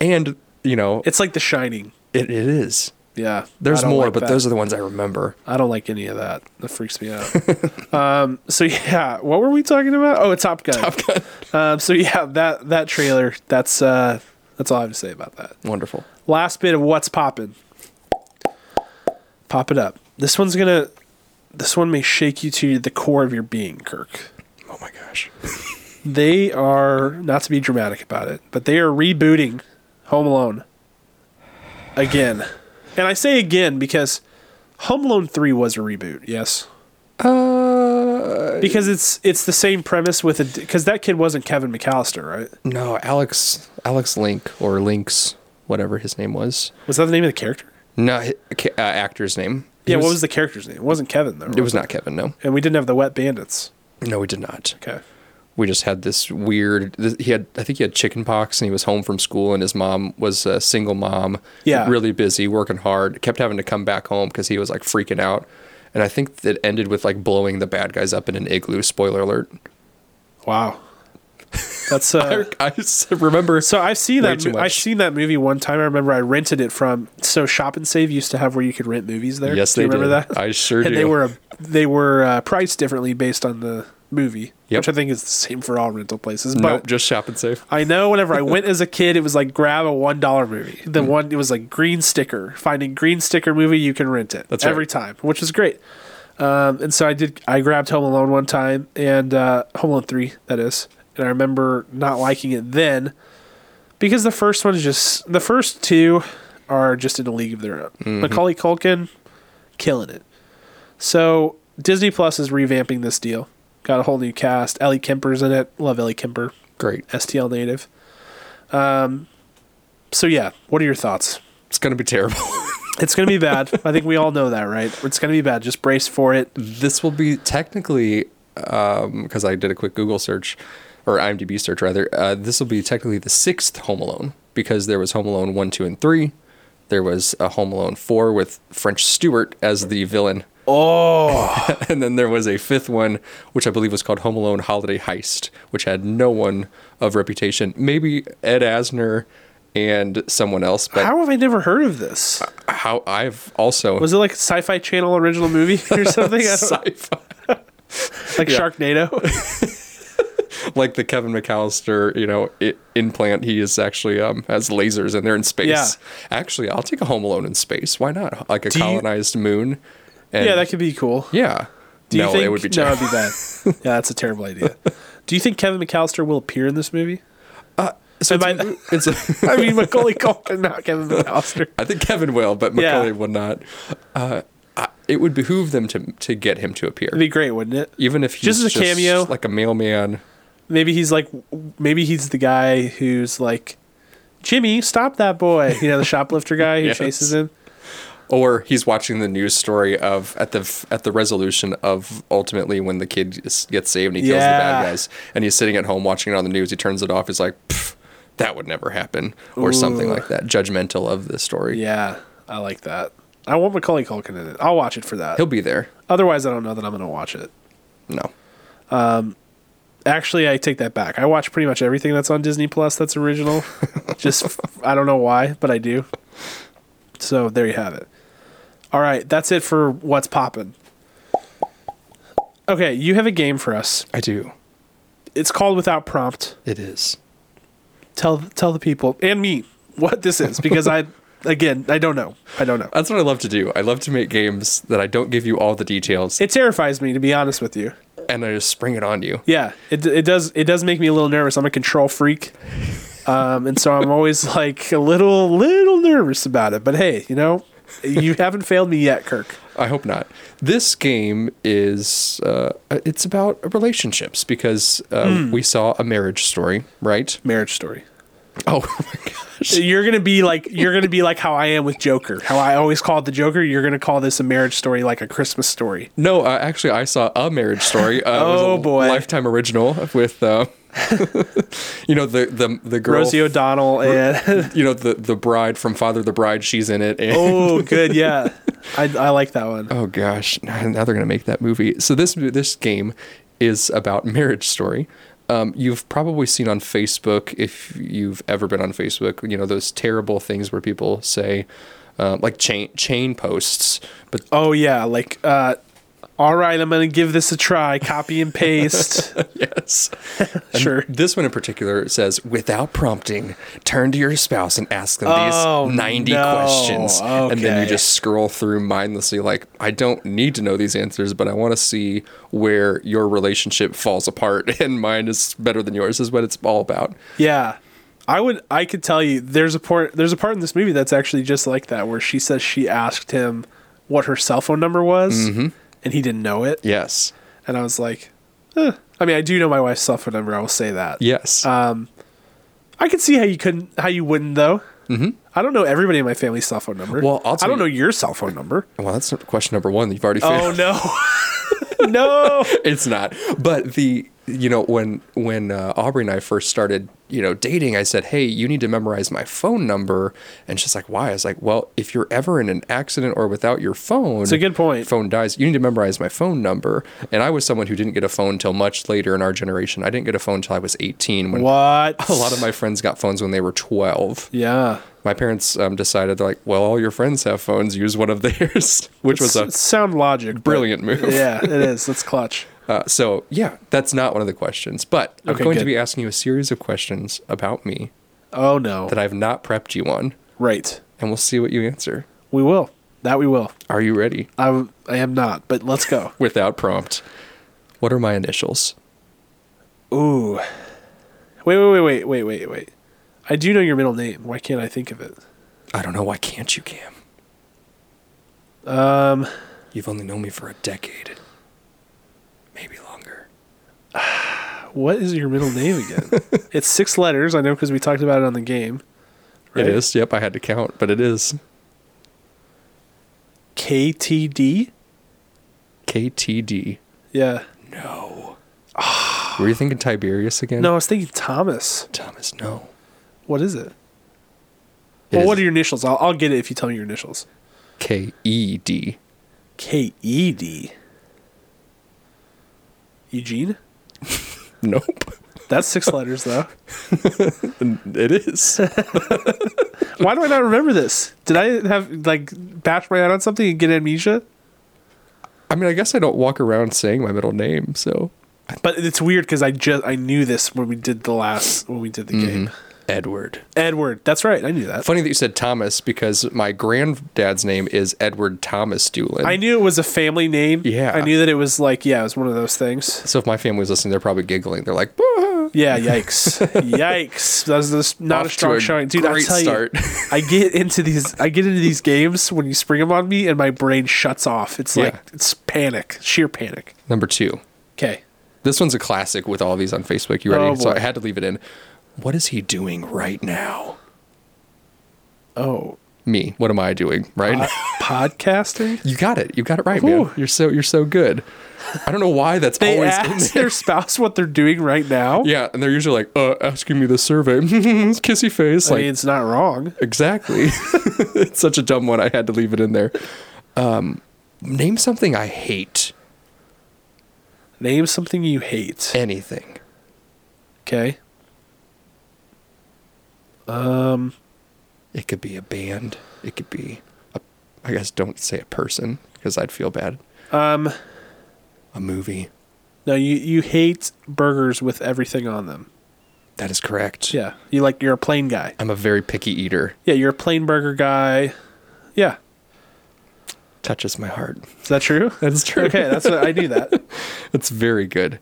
and you know It's like The Shining. it, it is. Yeah. There's more, like but that. those are the ones I remember. I don't like any of that. That freaks me out. um, so yeah, what were we talking about? Oh, Top Gun. Top Gun. Um, so yeah, that that trailer. That's uh, that's all I have to say about that. Wonderful. Last bit of what's popping. Pop it up. This one's gonna. This one may shake you to the core of your being, Kirk. Oh my gosh. They are not to be dramatic about it, but they are rebooting Home Alone again. And I say again because Home Alone 3 was a reboot, yes. Uh, Because it's it's the same premise with a because that kid wasn't Kevin McAllister, right? No, Alex Alex Link or Links, whatever his name was. Was that the name of the character? No, uh, actor's name. He Yeah, what was the character's name? It wasn't Kevin though. It was not Kevin. No, And we didn't have the Wet Bandits. no, we did not. Okay. We just had this weird. He had, I think he had chicken pox, and he was home from school, and his mom was a single mom. Yeah. really busy, working hard. Kept having to come back home because he was like freaking out. And I think it ended with like blowing the bad guys up in an igloo. Spoiler alert. Wow. That's uh I, I remember. So I've seen that. mo- I've seen that movie one time. I remember I rented it from. So Shop and Save used to have where you could rent movies there. Yes, do you they remember did. that? I sure and do. they were they were uh, priced differently based on the movie, Yep. which I think is the same for all rental places. But nope, just shop and save. I know whenever I went as a kid, it was like grab a one dollar movie. The one it was like green sticker. Finding green sticker movie, you can rent it. That's every right. time, which was great. Um, and so I did. I grabbed Home Alone one time, and uh, Home Alone three, that is. And I remember not liking it then because the first one's just the first two are just in a league of their own. Macaulay Culkin, killing it. So Disney Plus is revamping this deal. Got a whole new cast. Ellie Kemper's in it. Love Ellie Kemper, Great. STL native. Um, so yeah, what are your thoughts? It's gonna be terrible. It's gonna be bad. I think we all know that, right? It's gonna be bad. Just brace for it. this will be technically because I did a quick Google search or IMDb search rather. Uh, this will be technically the sixth Home Alone because there was Home Alone one, two, and three. There was a Home Alone four with French Stewart as the villain, Oh, and then there was a fifth one which I believe was called Home Alone Holiday Heist, which had no one of reputation. Maybe Ed Asner and someone else, but how have I never heard of this? how I've also Was it like a Sci-Fi Channel original movie or something? Sci-fi. like. Sharknado. like the Kevin McAllister, you know, i implant. He is actually um has lasers and they're in space. Yeah. Actually, I'll take a Home Alone in space. Why not? Like a Do you- colonized moon. And yeah, that could be cool. yeah. Do you no, think it would be no, terrible. it'd be bad. yeah, that's a terrible idea. Do you think Kevin McAllister will appear in this movie? So it's, I- it's a, I mean, Macaulay Culkin, not Kevin McAllister. I think Kevin will, but Yeah. Macaulay will not. Uh, I, it would behoove them to to get him to appear, It'd be great, wouldn't it? even if he's Just as a cameo. like a mailman. Maybe he's like, maybe he's the guy who's like, Jimmy, stop that boy. You know, the shoplifter guy who Yes. chases him. Or he's watching the news story of at the at the resolution of ultimately when the kid gets saved and he kills the bad guys, and he's sitting at home watching it on the news. He turns it off. He's like, "That would never happen," or something like that. Judgmental of the story. Yeah, I like that. I want Macaulay Culkin in it. I'll watch it for that. He'll be there. Otherwise, I don't know that I'm going to watch it. No, um, Actually, I take that back. I watch pretty much everything that's on Disney Plus that's original. Just I don't know why, but I do. So there you have it. All right, that's it for what's popping. Okay, you have a game for us. I do. It's called Without Prompt. It is. Tell tell the people and me what this is because I again I don't know. I don't know. That's what I love to do. I love to make games that I don't give you all the details, It terrifies me to be honest with you. and I just spring it on you. Yeah, it it does it does make me a little nervous. I'm a control freak. Um, and so I'm always like a little little nervous about it. But hey, you know, you haven't failed me yet, Kirk. I hope not. This game is uh, it's about relationships because uh, we saw a marriage story, right? Marriage story. Oh my gosh. You're gonna be like you're gonna be like how I am with Joker. How I always call it the Joker. You're gonna call this a marriage story, like a Christmas story. No, uh, actually, I saw a marriage story. Uh, Oh, boy. Lifetime original with, uh, you know, the the the girl, Rosie O'Donnell and you know, the the bride from Father the Bride. She's in it. And, oh, good, yeah, I I like that one. Oh gosh, now now they're gonna make that movie. So this this game is about Marriage Story. Um, you've probably seen on Facebook if you've ever been on Facebook. You know those terrible things where people say, um, like chain chain posts, but Oh yeah, like uh, all right, I'm gonna give this a try. Copy and paste. yes, sure. This one in particular says, without prompting, turn to your spouse and ask them Oh, these 90 no. questions. And then you just scroll through mindlessly, like, I don't need to know these answers, but I want to see where your relationship falls apart. And mine is better than yours, is what it's all about. Yeah. I would I could tell you there's a part there's a part in this movie that's actually just like that where she says she asked him what her cell phone number was Mm-hmm. And he didn't know it Yes. and I was like eh. I mean I do know my wife's cell phone number I will say that Yes. Uh, I could see how you couldn't how you wouldn't though mm-hmm. I don't know everybody in my family's cell phone number Well, I'll I don't you- know your cell phone number well, that's question number one you've already failed. oh no no it's not. But the you know when when uh, Aubrey and I first started you know dating, I said, "Hey, you need to memorize my phone number," and she's like, "Why?" I was like, "Well, if you're ever in an accident or without your phone, It's a good point. Phone dies. You need to memorize my phone number." And I was someone who didn't get a phone until much later in our generation. I didn't get a phone until I was 18. When what a lot of my friends got phones when they were 12. yeah My parents um, decided they're like, "Well, all your friends have phones. Use one of theirs," which was a sound logic brilliant move. yeah it is that's clutch Uh, so yeah, that's not one of the questions, but I'm Okay, going to be asking you a series of questions about me oh no that I've not prepped you on, right and we'll see what you answer. We will. That we will. Are you ready? I, I am not, but let's go. Without prompt, what are my initials? Ooh. Wait, wait, wait, wait, wait, wait, wait. I do know your middle name. Why can't I think of it? I don't know. Why can't you, Cam? Um, You've only known me for a decade, maybe longer. what is your middle name again? it's six letters. I know because we talked about it on the game. It is. Yep, I had to count, but it is KTD. KTD. Yeah. No. Were you thinking Tiberius again? No, I was thinking Thomas. Thomas. No. What is it? It well, is what are your initials? I'll, I'll get it if you tell me your initials. K E D. K E D. Eugene. Nope. That's six letters though. It is. Why do I not remember this? Did I have like bash my head on something and get amnesia? I mean, I guess I don't walk around saying my middle name, so But it's weird because I just I knew this when we did the last when we did the mm-hmm. game. Edward. Edward. That's right. I knew that. Funny that you said Thomas because my granddad's name is Edward Thomas Doolin. I knew it was a family name. Yeah. I knew that it was like yeah, it was one of those things. so if my family's listening, they're probably giggling. They're like, "Bah." Yeah. Yikes. yikes. That was this, not Off a to strong a showing, dude. I tell start. you, I get into these. I get into these games when you spring them on me, and my brain shuts off. It's like Yeah. it's panic, sheer panic. Number two. Okay. This one's a classic with all these on Facebook. You ready? Oh, so. I had to leave it in. What is he doing right now? Oh, Me. What am I doing? Right? uh, podcasting. you got it. You got it right, Ooh. man. You're so you're so good. I don't know why that's They always in ask there. their spouse what they're doing right now. Yeah, and they're usually like, uh, asking me the survey. Kissy face. I Like mean, it's not wrong. Exactly. it's such a dumb one. I had to leave it in there. Um, name something I hate. Name something you hate. Anything. Okay. Um, It could be a band. It could be, a, I guess, don't say a person because I'd feel bad. um, A movie. no, you you hate burgers with everything on them. That is correct. Yeah, you like you're a plain guy. I'm a very picky eater. Yeah, you're a plain burger guy. Yeah, Touches my heart. is that true? That's true. Okay, that's what I knew that. That's very good.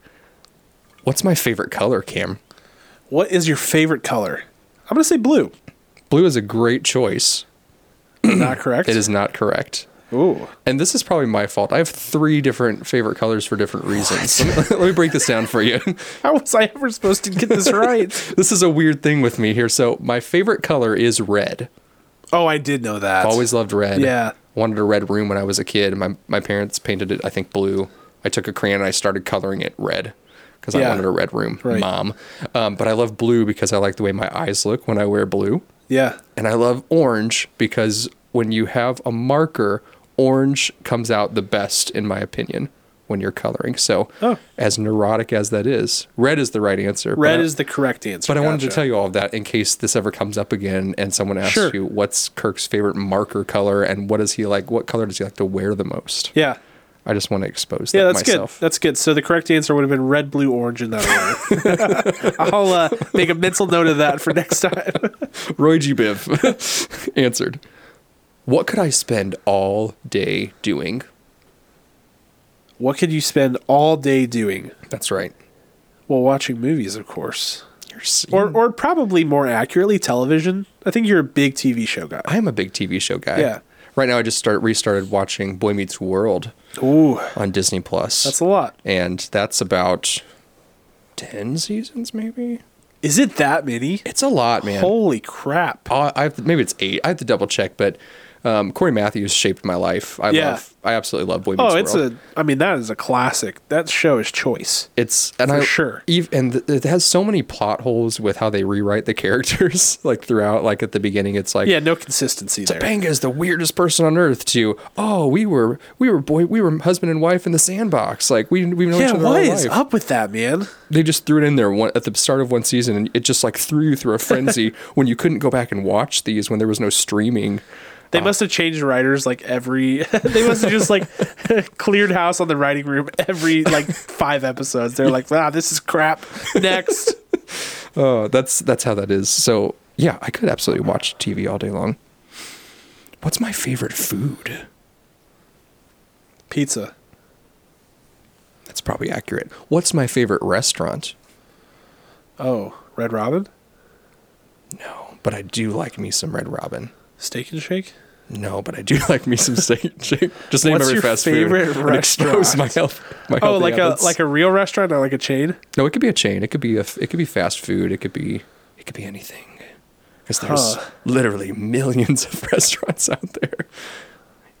What's my favorite color, Cam? What is your favorite color? I'm gonna say blue. Blue is a great choice. Not correct. It is not correct. Ooh. And this is probably my fault. I have three different favorite colors for different reasons. Let me, let me break this down for you. How was I ever supposed to get this right? this is a weird thing with me here. So my favorite color is red. oh, I did know that. I've always loved red. Yeah. Wanted a red room when I was a kid. My my parents painted it, I think, blue. I took a crayon and I started coloring it red because I wanted a red room, Right. mom. Um, but I love blue because I like the way my eyes look when I wear blue. Yeah. And I love orange because when you have a marker, orange comes out the best, in my opinion, when you're coloring. So, Oh. as neurotic as that is, red is the right answer. Red but I- is the correct answer. but I wanted to tell you all of that in case this ever comes up again and someone asks Sure. you what's Kirk's favorite marker color and what does he like? What color does he like to wear the most? Yeah. I just want to expose Yeah, that that's myself. good. That's good. So the correct answer would have been red, blue, orange in that order. I'll uh, make a mental note of that for next time. Roy G. Biv answered. What could I spend all day doing? what could you spend all day doing? That's right. Well, watching movies, of course, or or probably more accurately, television. I think you're a big TV show guy. I am a big TV show guy. Yeah. Right now, I just start restarted watching Boy Meets World Ooh, on Disney Plus, that's a lot. and that's about ten seasons, maybe. Is it that many? It's a lot, man. Holy crap! Uh, I have to- maybe it's eight. I have to double check, but um, Cory Matthews shaped my life. I Yeah. love. I absolutely love Boy Meets Oh, it's World. a. I mean, that is a classic. That show is choice. It's and for I sure. Eve, and th- it has so many plot holes with how they rewrite the characters. like throughout, like at the beginning, it's like Yeah, no consistency there. Topanga is the weirdest person on earth. To oh, we were we were boy we were husband and wife in the sandbox. Like we we know each Yeah, other what is life. up with that, man? They just threw it in there one, at the start of one season, and it just like threw you through a frenzy when you couldn't go back and watch these when there was no streaming. They must have changed writers like every. they must have just like cleared house on the writing room every like five episodes. They're like, ah, this is crap. Next. Oh, that's that's how that is. So yeah, I could absolutely watch TV all day long. What's my favorite food? Pizza. That's probably accurate. What's my favorite restaurant? Oh, Red Robin. No, but I do like me some Red Robin. Steak and Shake. No, but I do like me some steak and shake. Just name What's every your fast favorite food and expose restaurant? my health. My Oh, healthy like habits. a like a real restaurant, not like a chain. no. It could be a chain. It could be a. It could be fast food. It could be. It could be anything. Because there's Huh. literally millions of restaurants out there.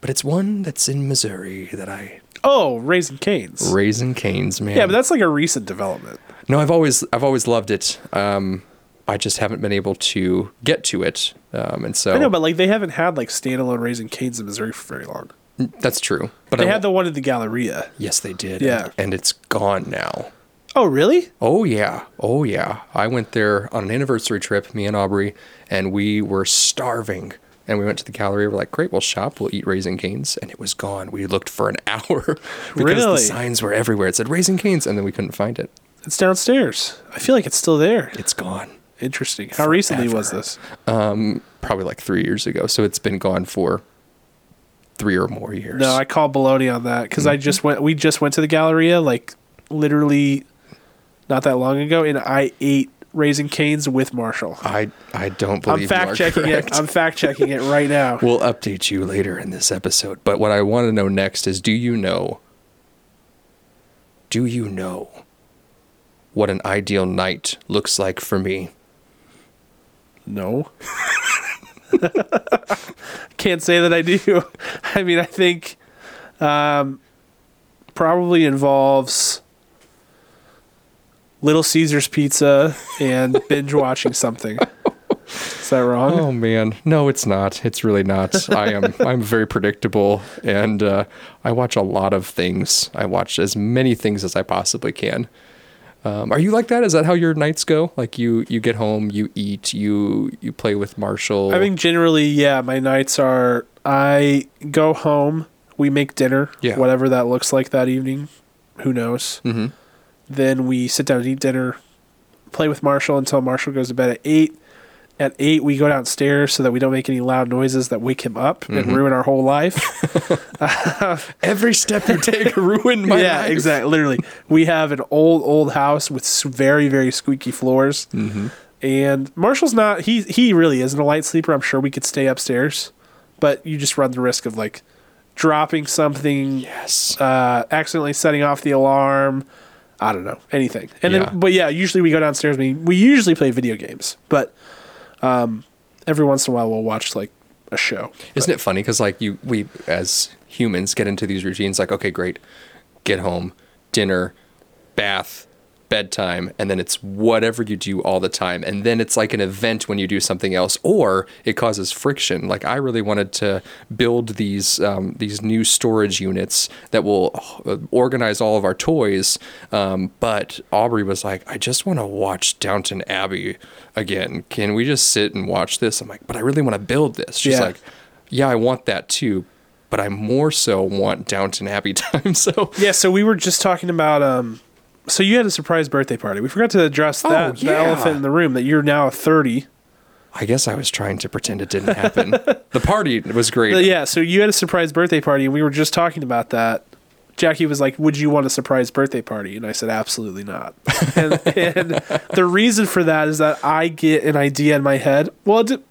But it's one that's in Missouri that I Oh, Raising Cane's. Raising Cane's, man. yeah, but that's like a recent development. No, I've always I've always loved it. Um, I just haven't been able to get to it, um, and so I know, but like they haven't had like standalone Raising Cane's in Missouri for very long. that's true. But They I, had the one at the Galleria. yes, they did. Yeah. and, and it's gone now. Oh, really? Oh yeah, oh yeah. I went there on an anniversary trip, me and Aubrey, and we were starving. And we went to the gallery. We're like, great, we'll shop, we'll eat Raising Cane's, and it was gone. We looked for an hour because the signs were everywhere. It said Raising Cane's, and then we couldn't find it. It's downstairs. I feel like it's still there. It's gone. Interesting. How recently was Forever. this? Probably like three years ago. So it's been gone for three or more years. No, I call baloney on that because I Mm-hmm. just went. We just went to the Galleria like literally not that long ago, and I ate Raising Cane's with Marshall. I I don't believe I'm fact checking correct. it. I'm fact checking it right now. We'll update you later in this episode. But what I want to know next is do you know do you know what an ideal night looks like for me? No. Can't say that I do. I mean, I think um, probably involves Little Caesars pizza and binge watching something. Is that wrong? Oh man, no, it's not. It's really not. I am. I'm very predictable, and uh, I watch a lot of things. I watch as many things as I possibly can. Um, are you like that? Is that how your nights go? Like you, you get home, you eat, you you play with Marshall. I think generally, yeah, my nights are I go home, we make dinner, Yeah. whatever that looks like that evening. Who knows? hmm Then we sit down and eat dinner, play with Marshall until Marshall goes to bed at eight. At eight, we go downstairs so that we don't make any loud noises that wake him up Mm-hmm. and ruin our whole life. Every step you take ruined my yeah, life. Yeah, exactly. Literally, we have an old, old house with very, very squeaky floors. Mm-hmm. And Marshall's not. He he really isn't a light sleeper. I'm sure we could stay upstairs, but you just run the risk of like dropping something, Yes. uh, accidentally setting off the alarm. I don't know anything. And Yeah. then, but yeah, usually we go downstairs. We we usually play video games, but um, every once in a while we'll watch like a show. Isn't it funny? Because like you, we as humans get into these routines. Like, okay, great, get home, dinner, bath, bedtime, and then it's whatever you do all the time. And then it's like an event when you do something else, or it causes friction. Like I really wanted to build these um, these new storage units that will uh, organize all of our toys. Um, but Aubrey was like, I just want to watch Downton Abbey again. Can we just sit and watch this? I'm like, but I really want to build this. She's Yeah. like, yeah, I want that too. But I more so want Downton Abbey time. So Yeah, so we were just talking about um so you had a surprise birthday party. We forgot to address oh, that Oh, the elephant in the room that you're now 30. I guess I was trying to pretend it didn't happen. the party was great. But yeah, so you had a surprise birthday party and we were just talking about that. Jackie was like, "Would you want a surprise birthday party?" And I said, "Absolutely not." and, and the reason for that is that I get an idea in my head. Well, it, de-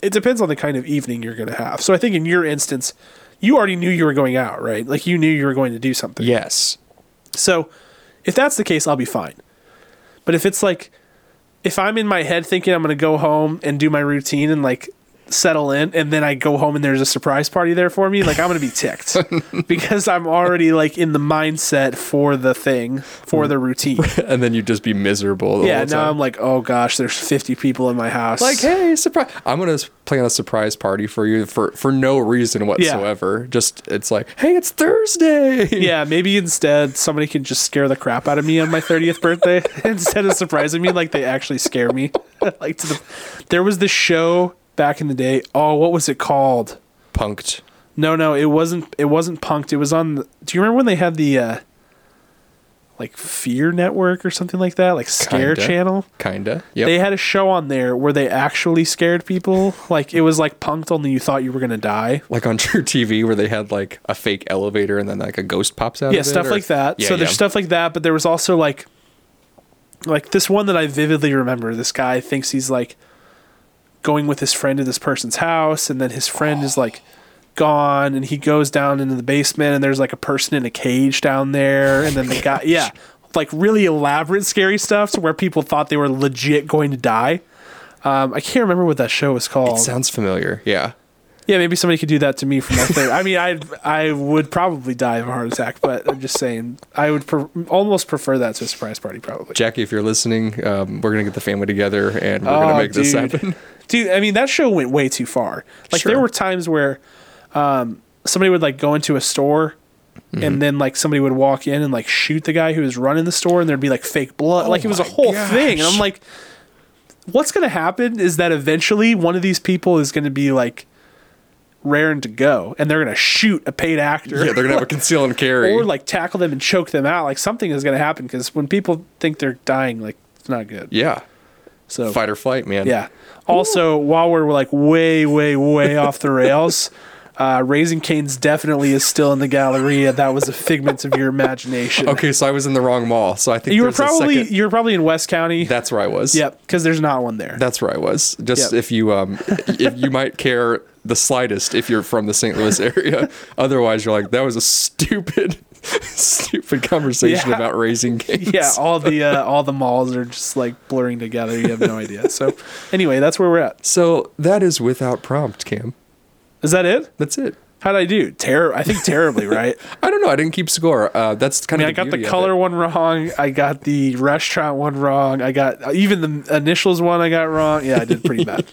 it depends on the kind of evening you're going to have. So I think in your instance, you already knew you were going out, right? Like you knew you were going to do something. Yes. So if that's the case, I'll be fine. But if it's like, if I'm in my head thinking I'm going to go home and do my routine and like settle in, and then I go home and there's a surprise party there for me, like I'm going to be ticked because I'm already like in the mindset for the thing, for the routine. And then you'd just be miserable. The yeah, now. I'm like, oh gosh, there's 50 people in my house. like, hey, surprise! I'm gonna plan a surprise party for you for for no reason whatsoever. Just it's like, hey, it's Thursday. yeah, maybe instead somebody can just scare the crap out of me on my 30th birthday instead of surprising me like they actually scare me. like to the There was this show back in the day. Oh, what was it called? Punked. No, no, it wasn't it wasn't punked. It was on the, Do you remember when they had the uh like Fear Network or something like that? Like Scare Kinda. Channel? Kinda. Yeah. They had a show on there where they actually scared people. Like it was like punked only you thought you were going to die. like on True TV where they had like a fake elevator and then like a ghost pops out. yeah of it, stuff or- like that Yeah, so there's yeah. stuff like that but there was also like like this one that i vividly remember this guy thinks he's like going with his friend to this person's house, and then his friend is like gone, and he goes down into the basement, and there's like a person in a cage down there, and then the guy, yeah, like really elaborate, scary stuff to where people thought they were legit going to die. Um, I can't remember what that show was called. Sounds familiar. Yeah. Yeah, maybe somebody could do that to me for my thing. I mean, I I would probably die of a heart attack, but I'm just saying I would pre- almost prefer that to a surprise party, probably. Jackie, if you're listening, um, we're gonna get the family together and we're gonna Oh, make this happen. Dude, I mean that show went way too far. Like there were times where um, somebody would like go into a store. Mm-hmm. And then, like somebody would walk in and like shoot the guy who was running the store, and there'd be like fake blood. like it was a Oh whole thing, and. I'm like, what's gonna happen is that eventually one of these people is gonna be like raring to go, and they're gonna shoot a paid actor. Yeah, they're gonna have a conceal and carry. or like tackle them and choke them out. Like something is gonna happen because when people think they're dying, like it's not good. yeah, So fight or flight, man. yeah. Also, while we're like way, way, way off the rails, uh, Raising Cane's definitely is still in the Galleria. That was a figment of your imagination. Okay, so I was in the wrong mall. So I think You were probably you were probably in West County. That's where I was. yep, because there's not one there. That's where I was. Just Yep. if you um if you might care the slightest if you're from the St. Louis area. Otherwise you're like, that was a stupid stupid conversation Yeah. about raising canes. yeah, all the uh, all the malls are just like blurring together. You have no idea. So, anyway, that's where we're at. So that is without prompt, Cam. Is that it? That's it. How'd I do? Ter- I think terribly, right? I don't know. I didn't keep score. Uh, that's kind of. I mean, of. I got the color one wrong. I got the restaurant one wrong. I got uh, even the initials one I got wrong. Yeah, I did pretty bad.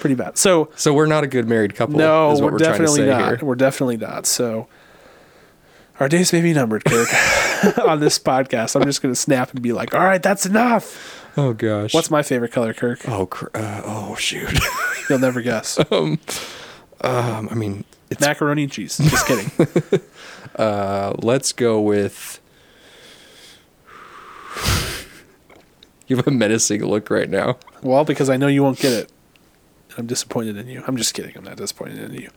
Pretty bad. So So we're not a good married couple. no, is what we're, we're, trying to definitely say not. here. We're definitely not. So our days may be numbered, Kirk. on this podcast, I'm just gonna snap and be like, "All right, that's enough." Oh gosh. What's my favorite color, Kirk? Oh cr- uh, oh shoot. You'll never guess. um, I mean, it's Macaroni and cheese. Just kidding. uh, let's go with. You have a menacing look right now. well, because I know you won't get it. I'm disappointed in you. I'm just kidding. I'm not disappointed in you.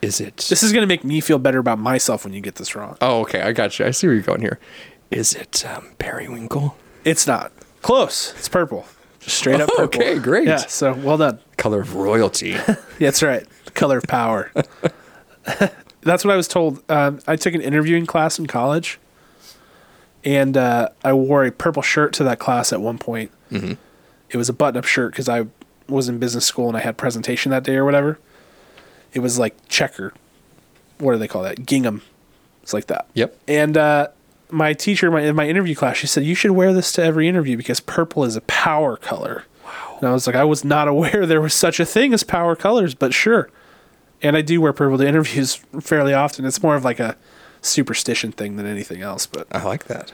Is it? This is gonna make me feel better about myself when you get this wrong. oh, okay. I got you. I see where you're going here. Is it um, periwinkle? It's not. Close. It's purple. Just straight up purple. Okay, great. Yeah, so well done. Color of royalty. Yeah, that's right. Color of power. that's what I was told. Um, I took an interviewing class in college, and uh, I wore a purple shirt to that class at one point. Mhm. It was a button-up shirt because I was in business school and I had presentation that day or whatever. It was like checker. What do they call that? Gingham. It's like that. Yep. And uh, my teacher my, in my interview class, she said, You should wear this to every interview because purple is a power color. Wow. And I was like, I was not aware there was such a thing as power colors, but sure. And I do wear purple to interviews fairly often. It's more of like a superstition thing than anything else, but I like that.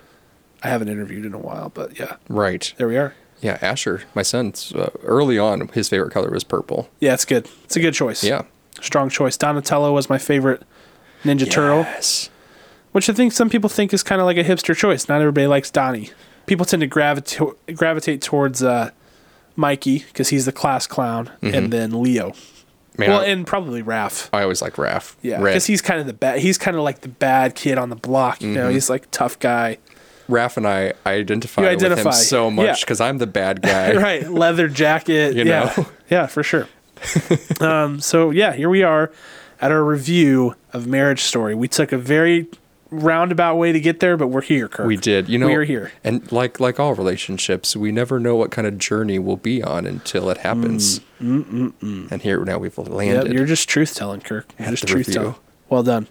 I haven't interviewed in a while. But yeah, Right. there we are. Yeah, Asher, my son's uh, early on, his favorite color was purple. Yeah, it's good. It's a good choice. Yeah. Strong choice. Donatello was my favorite Ninja Turtle. Yes. which I think some people think is kind of like a hipster choice. Not everybody likes Donnie. People tend to gravitate gravitate towards uh, Mikey because he's the class clown, and then Leo. Man, well, I, and probably Raph. I always like Raph. Yeah, because he's kind of the bad. He's kind of like the bad kid on the block. You know, he's like tough guy, Raph and I identify, You with him so much because I'm the bad guy. right? Leather jacket. You yeah, know? yeah, for sure. um, so yeah, here we are at our review of Marriage Story. We took a very roundabout way to get there, but we're here, Kirk. We did. You know, we are here. And like like all relationships, we never know what kind of journey we'll be on until it happens. Mm, mm, mm, and here now we've Yeah, landed. you're just truth telling, Kirk. You're just truth telling. Well done.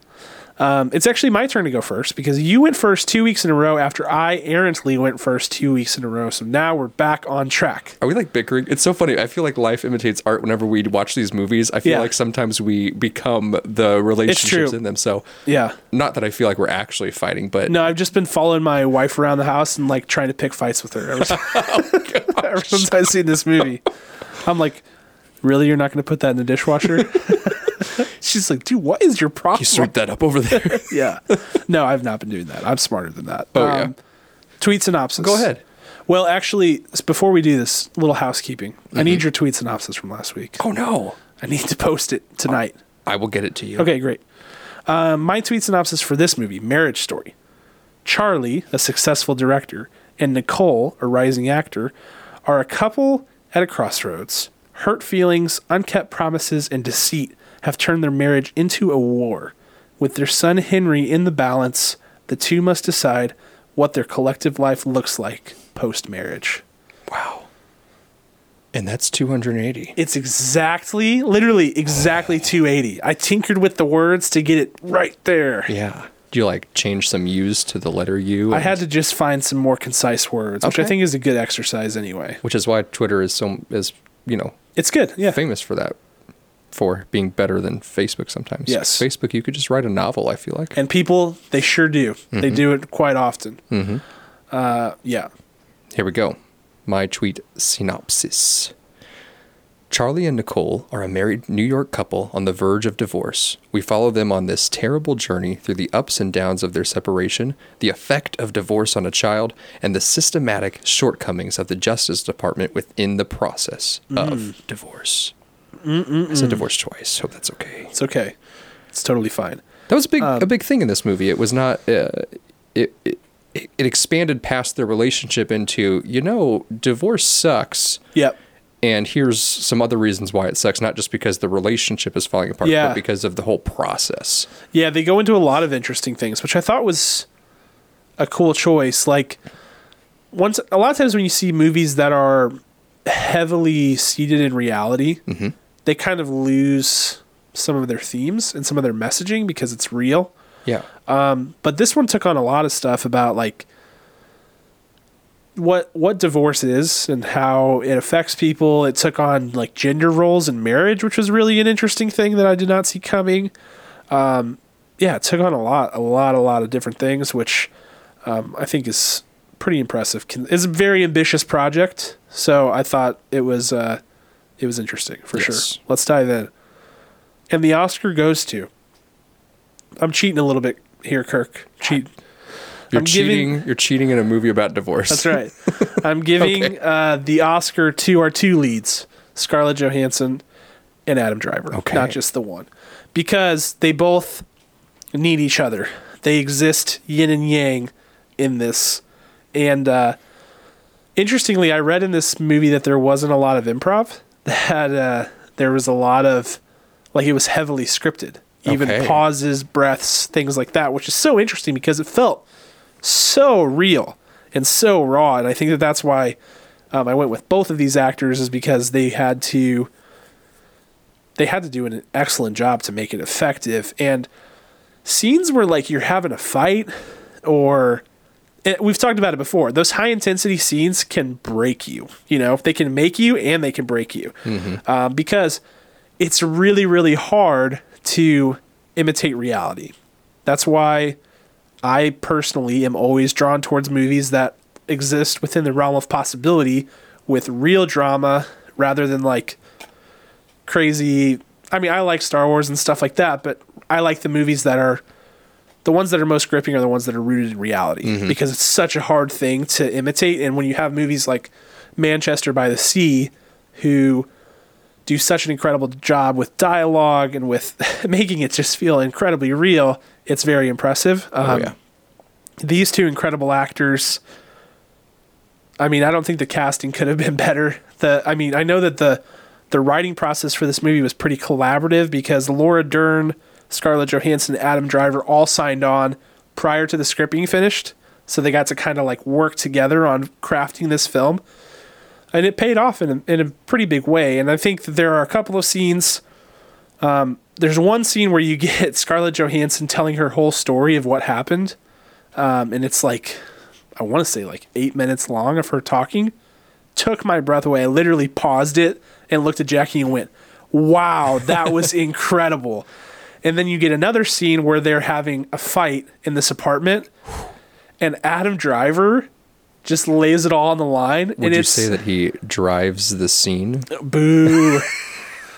Um, it's actually my turn to go first because you went first two weeks in a row after I errantly went first two weeks in a row. So now we're back on track. Are we like bickering? It's so funny. I feel like life imitates art whenever we watch these movies. I feel Yeah. like sometimes we become the relationships in them. So, Yeah. not that I feel like we're actually fighting, but No, I've just been following my wife around the house and like trying to pick fights with her ever, ever since I've seen this movie. I'm like, really? You're not going to put that in the dishwasher? She's like, dude, what is your problem? you sweep that up over there. yeah. No, I've not been doing that. I'm smarter than that. Oh, yeah. Tweet synopsis. Go ahead. Well, actually, before we do this, little housekeeping. I need your tweet synopsis from last week. Oh no. I need to post it tonight. I will get it to you. Okay, great. Um, my tweet synopsis for this movie, Marriage Story. Charlie, a successful director, and Nicole, a rising actor, are a couple at a crossroads. Hurt feelings, unkept promises, and deceit have turned their marriage into a war. With their son Henry in the balance, the two must decide what their collective life looks like post marriage. Wow. And that's 280. It's exactly, literally exactly 280. I tinkered with the words to get it right there. Yeah. Do you like change some U's to the letter U? I had to just find some more concise words, which I think is a good exercise anyway. which is why Twitter is so is you know It's good. Yeah. famous for that, for being better than Facebook sometimes. Yes. Facebook you could just write a novel. I feel like. And people, they sure do. They do it quite often. Mhm. Uh, yeah. Here we go. My tweet synopsis. Charlie and Nicole are a married New York couple on the verge of divorce. We follow them on this terrible journey through the ups and downs of their separation, the effect of divorce on a child, and the systematic shortcomings of the Justice Department within the process of divorce. I said divorce twice. Hope that's okay. It's okay. It's totally fine. That was a big Um, a big thing in this movie. It was not uh, it, it it expanded past their relationship into you know divorce sucks Yep. and here's some other reasons why it sucks not just because the relationship is falling apart Yeah. but because of the whole process. Yeah, they go into a lot of interesting things, which I thought was a cool choice. Like once a lot of times when you see movies that are heavily seated in reality, they kind of lose some of their themes and some of their messaging because it's real. Yeah. But this one took on a lot of stuff about like what what divorce is and how it affects people. It took on like gender roles in marriage, which was really an interesting thing that I did not see coming. Um, yeah, it took on a lot, a lot, a lot of different things, which um, I think is pretty impressive. It's a very ambitious project, so I thought it was uh, it was interesting for Yes. sure. Let's dive in. And the Oscar goes to. I'm cheating a little bit here, Kirk. Cheat. You're I'm giving- cheating you're cheating in a movie about divorce. That's right. I'm giving Okay. uh, the Oscar to our two leads, Scarlett Johansson and Adam Driver. Okay. Not just the one. Because they both need each other. They exist yin and yang in this. And uh, interestingly, I read in this movie that there wasn't a lot of improv, that uh, there was a lot of, like, it was heavily scripted. Even Okay. pauses, breaths, things like that, which is so interesting because it felt so real and so raw. And I think that that's why um, I went with both of these actors is because they had to they had to do an excellent job to make it effective. And scenes where like you're having a fight or eh, we've talked about it before. Those high intensity scenes can break you. You know, they can make you and they can break you um, because it's really really hard to imitate reality. That's why I personally am always drawn towards movies that exist within the realm of possibility with real drama rather than like crazy. I mean, I like Star Wars and stuff like that, but I like the movies that are the ones that are most gripping are the ones that are rooted in reality because it's such a hard thing to imitate. And when you have movies like Manchester by the Sea, who do such an incredible job with dialogue and with making it just feel incredibly real, it's very impressive. Um, Oh yeah. these two incredible actors i mean i don't think the casting could have been better the i mean i know that the the writing process for this movie was pretty collaborative because laura dern scarlett johansson and adam driver all signed on prior to the script being finished so they got to kind of like work together on crafting this film and it paid off in a, in a pretty big way and i think that there are a couple of scenes um, there's one scene where you get scarlett johansson telling her whole story of what happened um, and it's like I want to say like eight minutes long of her talking. Took my breath away. I literally paused it and looked at Jackie and went, "Wow, that was incredible." And then you get another scene where they're having a fight in this apartment, and Adam Driver just lays it all on the line. Would and you say that he drives the scene? Boo.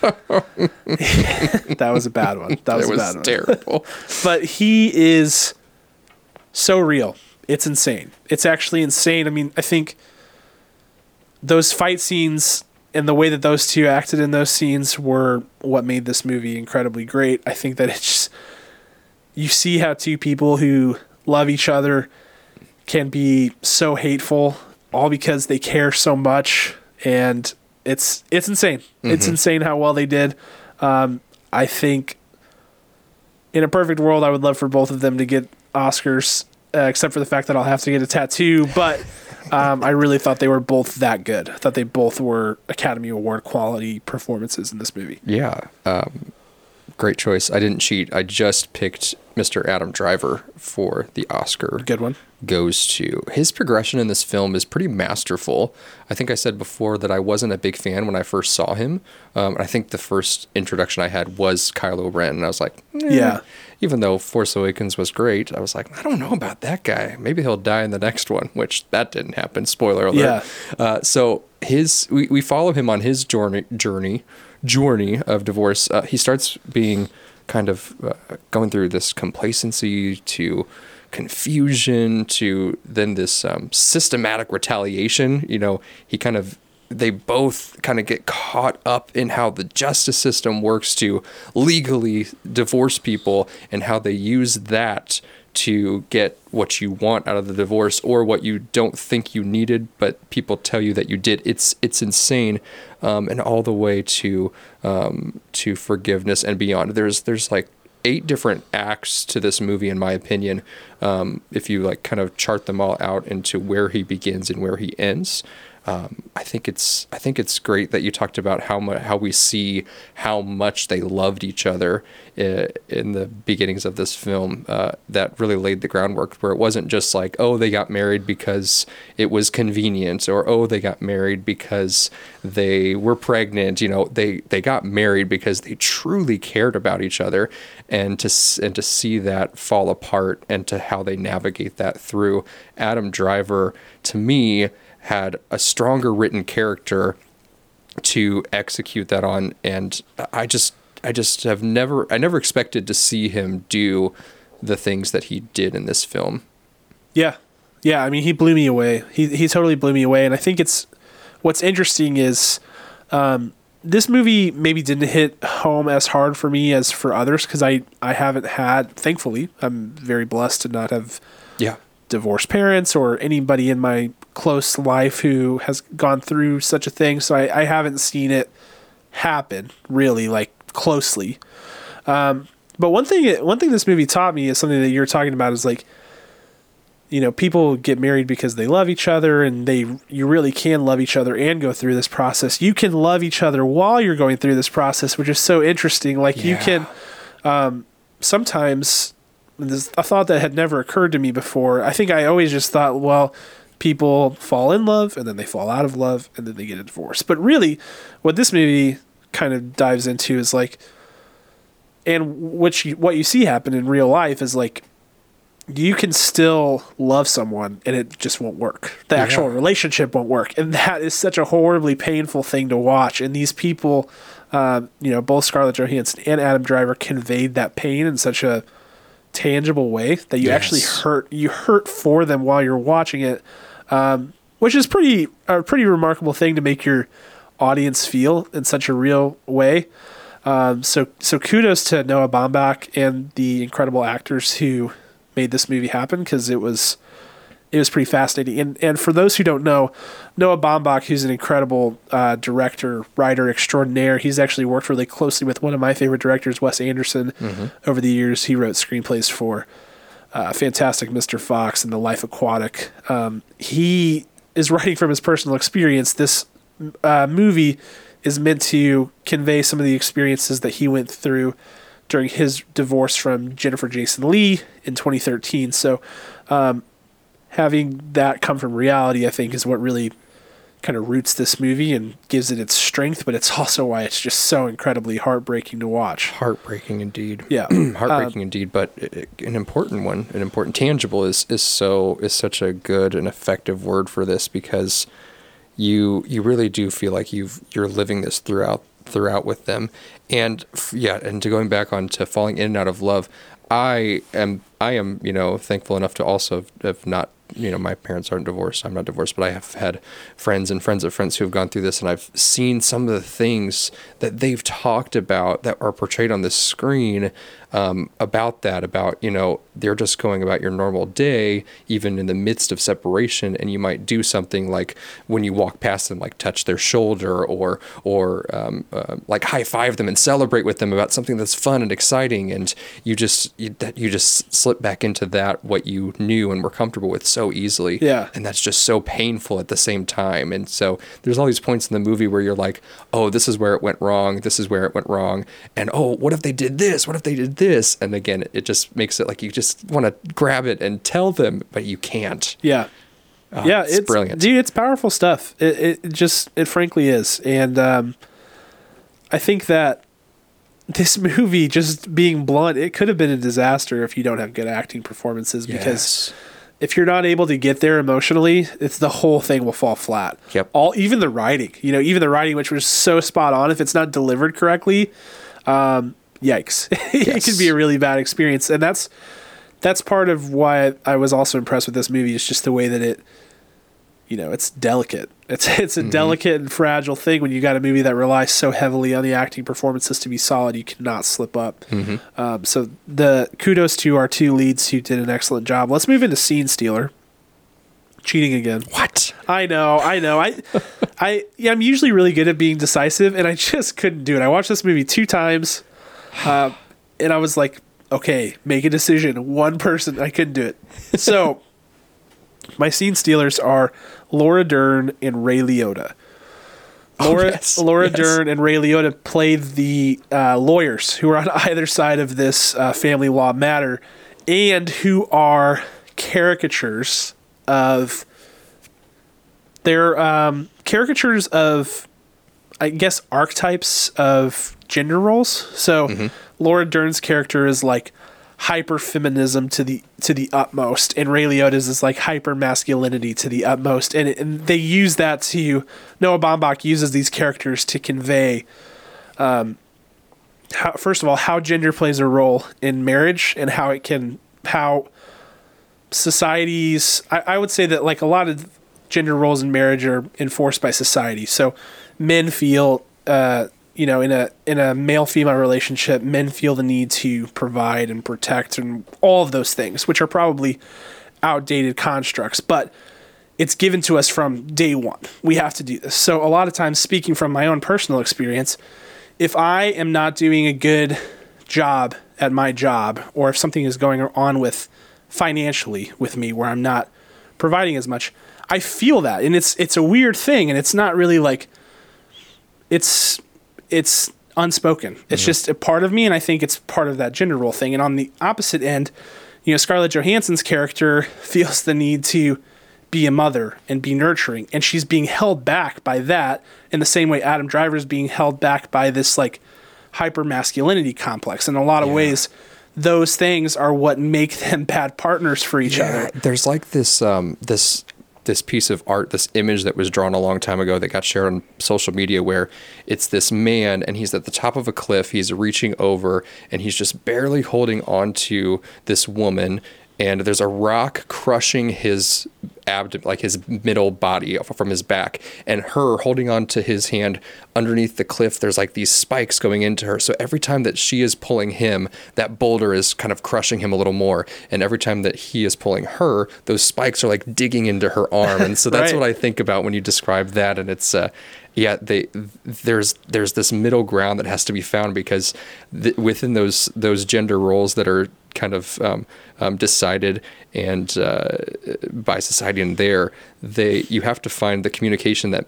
that was a bad one. That was, That was terrible. but he is so real. It's insane. It's actually insane. I mean, I think those fight scenes and the way that those two acted in those scenes were what made this movie incredibly great. I think that it's you see how two people who love each other can be so hateful all because they care so much and it's it's insane. It's insane how well they did. Um, I think in a perfect world, I would love for both of them to get Oscars, uh, except for the fact that I'll have to get a tattoo. But um, I really thought they were both that good. I thought they both were Academy Award quality performances in this movie. Yeah. Um, great choice. I didn't cheat. I just picked Mr. Adam Driver for the Oscar. Good one. Goes to his progression in this film is pretty masterful. I think I said before that I wasn't a big fan when I first saw him. Um, I think the first introduction I had was Kylo Ren, and I was like, eh. Yeah. Even though Force Awakens was great, I was like, I don't know about that guy. Maybe he'll die in the next one, which that didn't happen. Spoiler alert. Yeah. Uh, so his we, we follow him on his journey journey journey of divorce. Uh, he starts being kind of uh, going through this complacency to confusion to then this um, systematic retaliation. You know, he kind of they both kind of get caught up in how the justice system works to legally divorce people and how they use that to get what you want out of the divorce or what you don't think you needed but people tell you that you did. It's it's insane um, and all the way to um, to forgiveness and beyond. There's there's like eight different acts to this movie in my opinion um, if you like kind of chart them all out into where he begins and where he ends um, I think it's I think it's great that you talked about how much how we see how much they loved each other uh, in the beginnings of this film. Uh, that really laid the groundwork where it wasn't just like oh they got married because it was convenient or oh they got married because they were pregnant. You know they they got married because they truly cared about each other, and to and to see that fall apart and to how they navigate that through Adam Driver to me had a stronger written character to execute that on and I just I just have never I never expected to see him do the things that he did in this film. Yeah, yeah. I mean, he blew me away. He he totally blew me away. And I think it's what's interesting is um, this movie maybe didn't hit home as hard for me as for others because I I haven't had. Thankfully, I'm very blessed to not have Yeah. Divorced parents or anybody in my close life who has gone through such a thing. So I, I haven't seen it happen really like closely. Um, but one thing, one thing this movie taught me is something that you're talking about is like, you know, people get married because they love each other and they, you really can love each other and go through this process. You can love each other while you're going through this process, which is so interesting. Like you can, um, sometimes this a thought that had never occurred to me before. I think I always just thought, well, people fall in love and then they fall out of love and then they get a divorce. But really, what this movie kind of dives into is like, and which you, what you see happen in real life is like, you can still love someone and it just won't work. The actual relationship won't work, and that is such a horribly painful thing to watch. And these people, um, you know, both Scarlett Johansson and Adam Driver conveyed that pain in such a tangible way that you actually hurt you hurt for them while you're watching it um, which is pretty a pretty remarkable thing to make your audience feel in such a real way. Um, so so kudos to Noah Baumbach and the incredible actors who made this movie happen because it was it was pretty fascinating. And and for those who don't know, Noah Baumbach, who's an incredible uh, director, writer extraordinaire, he's actually worked really closely with one of my favorite directors, Wes Anderson, over the years. He wrote screenplays for uh, Fantastic Mr. Fox and The Life Aquatic. Um, he is writing from his personal experience. This uh, movie is meant to convey some of the experiences that he went through during his divorce from Jennifer Jason Leigh in 2013. So, um, having that come from reality, I think, is what really kind of roots this movie and gives it its strength, but it's also why it's just so incredibly heartbreaking to watch. Heartbreaking indeed. Yeah. heartbreaking indeed, but i- i- an important one, an important tangible is is so is such a good and effective word for this because you you really do feel like you've you're living this throughout throughout with them, and f- yeah, and to going back on to falling in and out of love, I am I am you know thankful enough to also have not you know my parents aren't divorced I'm not divorced but I have had friends and friends of friends who have gone through this and I've seen some of the things that they've talked about that are portrayed on the screen um, about that. About you know they're just going about your normal day, even in the midst of separation, and you might do something like when you walk past them, like touch their shoulder or or um, uh, like high five them and celebrate with them about something that's fun and exciting, and you just you, that you just slip back into that what you knew and were comfortable with so easily. Yeah. and that's just so painful at the same time. And so there's all these points in the movie where you're like, oh, this is where it went wrong. This is where it went wrong. And oh, what if they did this? What if they did this? And again, it just makes it like you just want to grab it and tell them, but you can't. Yeah. Oh, yeah, it's, brilliant. dude. It's powerful stuff. It, it, just, it frankly is, and um, I think that this movie, just being blunt, it could have been a disaster if you don't have good acting performances. Because Yes. if you're not able to get there emotionally, it's the whole thing will fall flat. Yep. All even the writing, you know, even the writing, which was so spot on, if it's not delivered correctly, um, yikes, it Yes. could be a really bad experience. And that's that's part of why I was also impressed with this movie. Is just the way that it, you know, it's delicate. It's it's a delicate and fragile thing when you got a movie that relies so heavily on the acting performances to be solid. You cannot slip up. Um, so the kudos to our two leads who did an excellent job. Let's move into Scene Stealer. Cheating again. What? I know, I know. I, I, yeah, I'm usually really good at being decisive, and I just couldn't do it. I watched this movie two times, uh, and I was like, okay, make a decision. One person, I couldn't do it. So, my scene stealers are Laura Dern and Ray Liotta. Laura, Oh, yes, Laura yes. Dern and Ray Liotta play the uh, lawyers who are on either side of this uh, family law matter, and who are caricatures of they're um, caricatures of, I guess, archetypes of gender roles. So Laura Dern's character is like hyper feminism to the to the utmost, and Ray Liotta's is like hyper masculinity to the utmost, and, and they use that to Noah Baumbach uses these characters to convey. Um, how, first of all, how gender plays a role in marriage and how it can how societies I, I would say that like a lot of gender roles in marriage are enforced by society so men feel uh, you know in a in a male female relationship men feel the need to provide and protect and all of those things which are probably outdated constructs but it's given to us from day one. We have to do this. So a lot of times speaking from my own personal experience if i am not doing a good job at my job or if something is going on with financially with me where I'm not providing as much, I feel that. And it's it's a weird thing and it's not really like it's it's unspoken. It's just a part of me and I think it's part of that gender role thing. And on the opposite end, you know, Scarlett Johansson's character feels the need to be a mother and be nurturing and she's being held back by that in the same way Adam Driver is being held back by this like hyper masculinity complex. In a lot of Yeah. ways, those things are what make them bad partners for each other. There's like this um, this this piece of art, this image that was drawn a long time ago that got shared on social media where it's this man and he's at the top of a cliff, he's reaching over and he's just barely holding on to this woman and there's a rock crushing his abdomen like his middle body from his back and her holding on to his hand underneath the cliff there's like these spikes going into her so every time that she is pulling him that boulder is kind of crushing him a little more and every time that he is pulling her those spikes are like digging into her arm and so that's Right. what i think about when you describe that and it's uh yeah they there's there's this middle ground that has to be found because th- within those those gender roles that are kind of um, um, decided and uh, by society and there they you have to find the communication that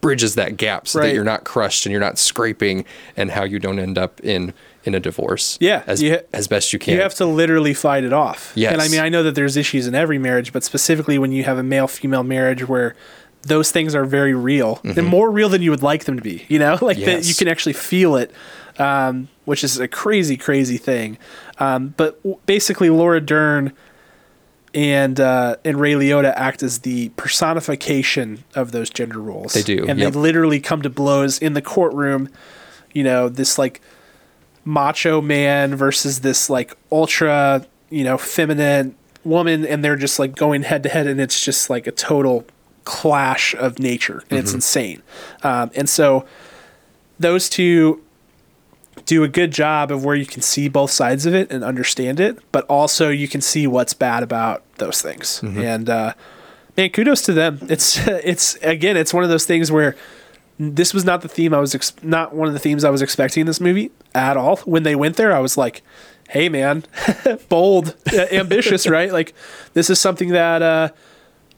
bridges that gap so Right. that you're not crushed and you're not scraping and how you don't end up in in a divorce Yeah, as, ha- as best you can You have to literally fight it off. Yes. And I mean, I know that there's issues in every marriage, but specifically when you have a male female marriage where those things are very real, they're more real than you would like them to be, you know? Like that you can actually feel it, um, which is a crazy, crazy thing. Um, but w- basically, Laura Dern and uh, and Ray Liotta act as the personification of those gender roles. They do, and yep. they literally come to blows in the courtroom. You know, this like macho man versus this like ultra, you know, feminine woman, and they're just like going head to head, and it's just like a total clash of nature, and it's insane. Um, and so those two do a good job of where you can see both sides of it and understand it, but also you can see what's bad about those things. And uh, man, kudos to them. It's it's again, it's one of those things where this was not the theme I was ex- not one of the themes I was expecting in this movie at all. When they went there, I was like, "Hey, man, bold, ambitious, right? Like this is something that." Uh,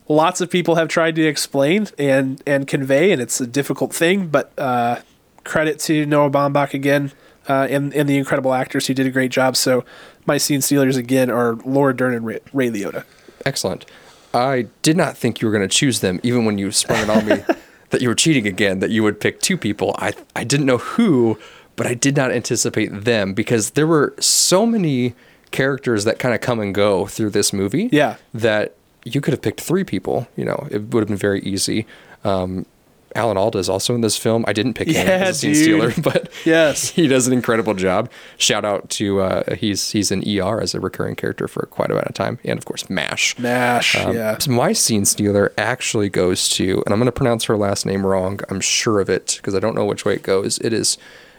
lots of people have tried to explain and and convey, and it's a difficult thing. But uh, credit to Noah Baumbach again uh, and and the incredible actors who did a great job. So my scene stealers again are Laura Dern and Ray, Ray Liotta. Excellent. I did not think you were going to choose them, even when you sprung it on me that you were cheating again. That you would pick two people. I I didn't know who, but I did not anticipate them because there were so many characters that kind of come and go through this movie. Yeah. That you could have picked three people. You know, it would have been very easy. Um, Alan Alda is also in this film. I didn't pick him Yeah, as a scene stealer, but Yes. he does an incredible job. Shout out to uh, he's he's in ER as a recurring character for quite a bit of time, and of course Mash. Mash, Um, yeah. so my scene stealer actually goes to, and I'm going to pronounce her last name wrong. I'm sure of it because I don't know which way it goes. It is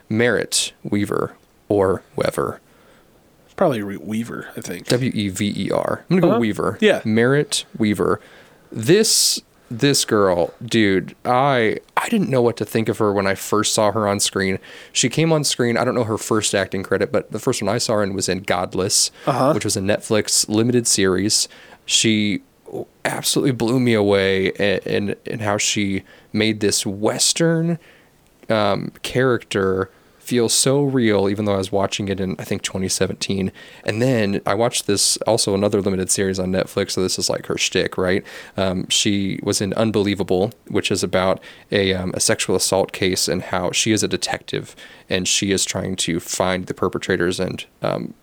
Merritt Weaver or Weaver. Probably Re- Weaver, I think. W E V E R. I'm gonna go Uh-huh. Weaver. Yeah. Merritt Weaver. This this girl, dude, I I didn't know what to think of her when I first saw her on screen. She came on screen. I don't know her first acting credit, but the first one I saw her in was in Godless, Uh-huh. which was a Netflix limited series. She absolutely blew me away in in, in how she made this western um, character feel so real, even though I was watching it in I think 2017. And then I watched this also another limited series on Netflix. So this is like her shtick, right? Um, she was in Unbelievable, which is about a um, a sexual assault case and how she is a detective and she is trying to find the perpetrators and um,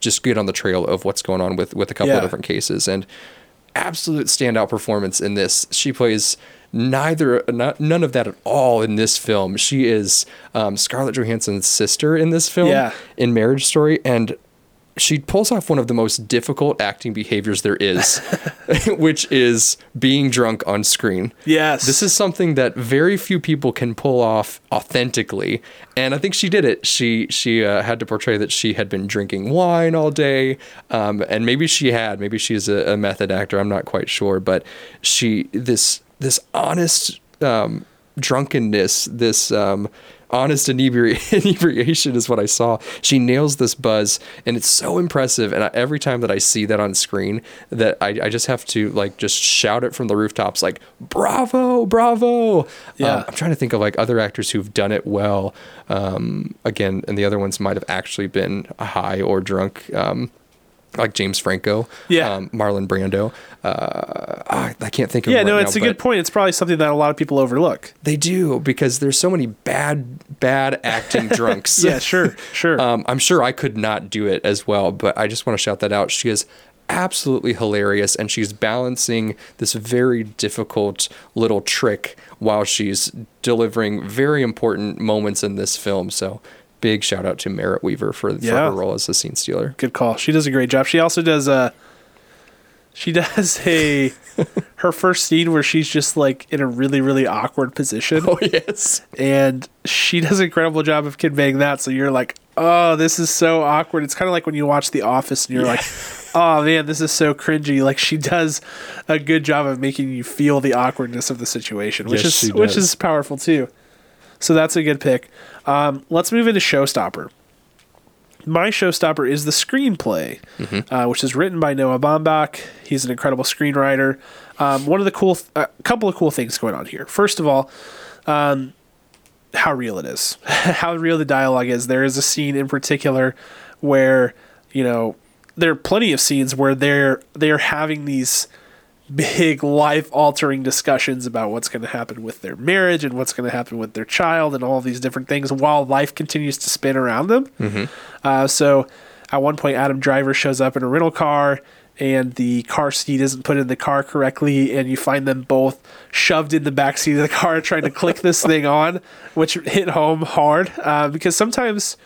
just get on the trail of what's going on with with a couple Yeah. of different cases and absolute standout performance in this. She plays neither not, none of that at all in this film. She is um, Scarlett Johansson's sister in this film Yeah. in Marriage Story and she pulls off one of the most difficult acting behaviors there is, which is being drunk on screen. Yes. This is something that very few people can pull off authentically, and I think she did it. She she uh, had to portray that she had been drinking wine all day, um, and maybe she had. Maybe she's a, a method actor. I'm not quite sure, but she this this honest um, drunkenness, this um, honest inebri- inebriation is what I saw. She nails this buzz, and it's so impressive. And I, every time that I see that on screen, that I, I just have to like just shout it from the rooftops, like "Bravo, bravo!" Yeah. Um, I'm trying to think of like other actors who've done it well. Um, again, and the other ones might have actually been high or drunk. Um, like James Franco, Yeah. um, Marlon Brando. Uh, I, I can't think of. yeah, them no, it's now, a good point. It's probably something that a lot of people overlook. they do because there's so many bad, bad acting drunks. Yeah, sure, sure. Um, I'm sure I could not do it as well, but I just want to shout that out. She is absolutely hilarious, and she's balancing this very difficult little trick while she's delivering very important moments in this film. So, big shout out to Merritt Weaver for, for Yeah. her role as the scene stealer. Good call. She does a great job. She also does a. She does a her first scene where she's just like in a really really awkward position, Oh yes, and she does an incredible job of conveying that. So you're like, oh, this is so awkward. It's kind of like when you watch The Office and you're like, oh man, this is so cringy. Like she does a good job of making you feel the awkwardness of the situation, which Yes, is which is powerful too. So that's a good pick. Um, let's move into Showstopper. My showstopper is the screenplay, uh, which is written by Noah Baumbach. He's an incredible screenwriter. Um, one of the cool, a uh, couple of cool things going on here. First of all, um, how real it is, how real the dialogue is. There is a scene in particular where you know there are plenty of scenes where they're they're having these big life altering discussions about what's going to happen with their marriage and what's going to happen with their child and all these different things while life continues to spin around them. Uh, so at one point, Adam Driver shows up in a rental car and the car seat isn't put in the car correctly, and you find them both shoved in the back seat of the car trying to click this thing on, which hit home hard uh, because sometimes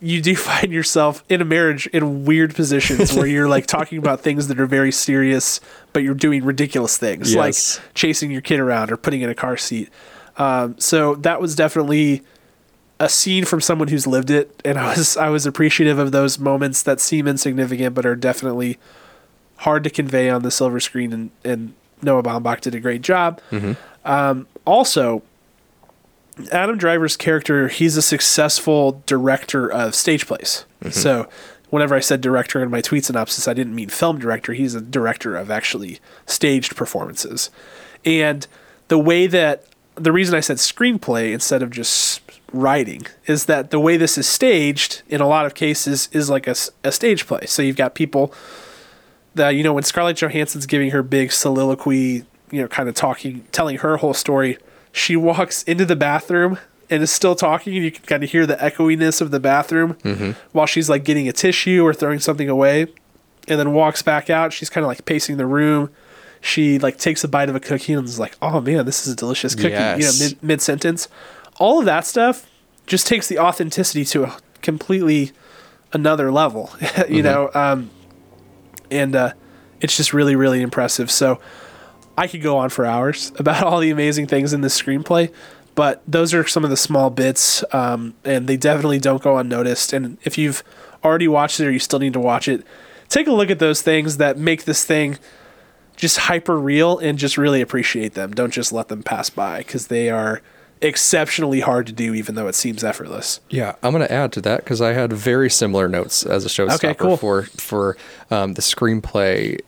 you do find yourself in a marriage in weird positions where you're like talking about things that are very serious, but you're doing ridiculous things Yes. like chasing your kid around or putting in a car seat. Um, so that was definitely a scene from someone who's lived it, and I was I was appreciative of those moments that seem insignificant but are definitely hard to convey on the silver screen. And, and Noah Baumbach did a great job. Um, also, Adam Driver's character, he's a successful director of stage plays. Mm-hmm. So, whenever I said director in my tweet synopsis, I didn't mean film director. He's a director of actually staged performances. And the way that the reason I said screenplay instead of just writing is that the way this is staged in a lot of cases is like a, a stage play. So you've got people that you know when Scarlett Johansson's giving her big soliloquy, you know, kind of talking, telling her whole story, she walks into the bathroom and is still talking, and you can kind of hear the echoiness of the bathroom while she's like getting a tissue or throwing something away, and then walks back out. She's kind of like pacing the room. She like takes a bite of a cookie and is like, "Oh man, this is a delicious cookie." You know, mid mid sentence. All of that stuff just takes the authenticity to a completely another level. you know, um, and uh, it's just really really impressive. So I could go on for hours about all the amazing things in this screenplay, but those are some of the small bits, um, and they definitely don't go unnoticed. And if you've already watched it or you still need to watch it, take a look at those things that make this thing just hyper real and just really appreciate them. Don't just let them pass by because they are exceptionally hard to do, even though it seems effortless. Yeah, I'm going to add to that because I had very similar notes as a showstopper cool. for for um, the screenplay.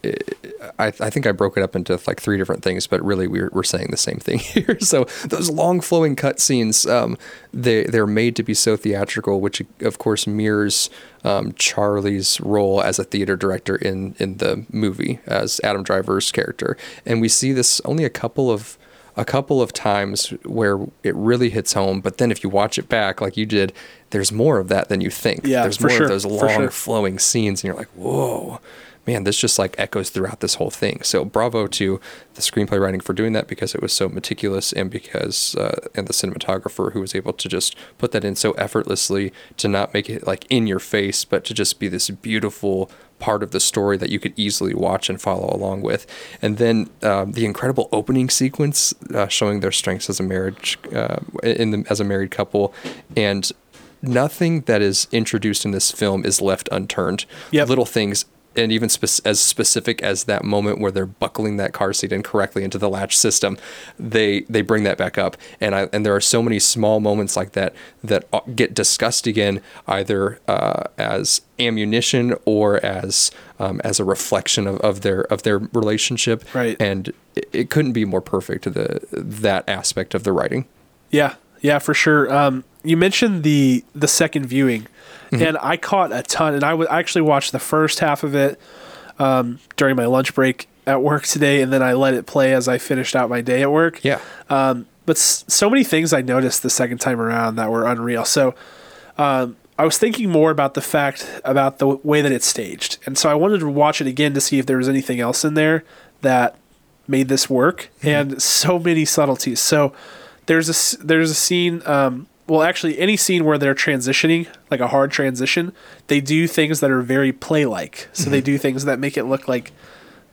I, I think I broke it up into like three different things, but really we're, we're saying the same thing here. So those long flowing cut scenes, um, they they're made to be so theatrical, which of course mirrors um, Charlie's role as a theater director in in the movie as Adam Driver's character, and we see this only a couple of a couple of times where it really hits home, but then if you watch it back like you did, there's more of that than you think. Yeah, there's more sure, of those long sure. flowing scenes, and you're like, whoa, man, this just like echoes throughout this whole thing. So bravo to the screenplay writing for doing that because it was so meticulous, and because uh, and the cinematographer who was able to just put that in so effortlessly to not make it like in your face, but to just be this beautiful part of the story that you could easily watch and follow along with. And then um, the incredible opening sequence uh, showing their strengths as a marriage uh, in the, as a married couple, and nothing that is introduced in this film is left unturned. Yep. Little things. And even spec- as specific as that moment where they're buckling that car seat incorrectly into the latch system, they they bring that back up. And I and there are so many small moments like that that uh, get discussed again, either uh, as ammunition or as um, as a reflection of, of their of their relationship. Right. And it, it couldn't be more perfect the that aspect of the writing. Yeah, yeah, for sure. Um, you mentioned the the second viewing, and I caught a ton. And I actually watched the first half of it um, during my lunch break at work today, and then I let it play as I finished out my day at work. Yeah. Um, but s- so many things I noticed the second time around that were unreal. So um, I was thinking more about the fact about the way that it's staged, and so I wanted to watch it again to see if there was anything else in there that made this work. And so many subtleties. So there's a there's a scene. Um, well, actually, any scene where they're transitioning, like a hard transition, they do things that are very play-like. So they mm-hmm. do things that make it look like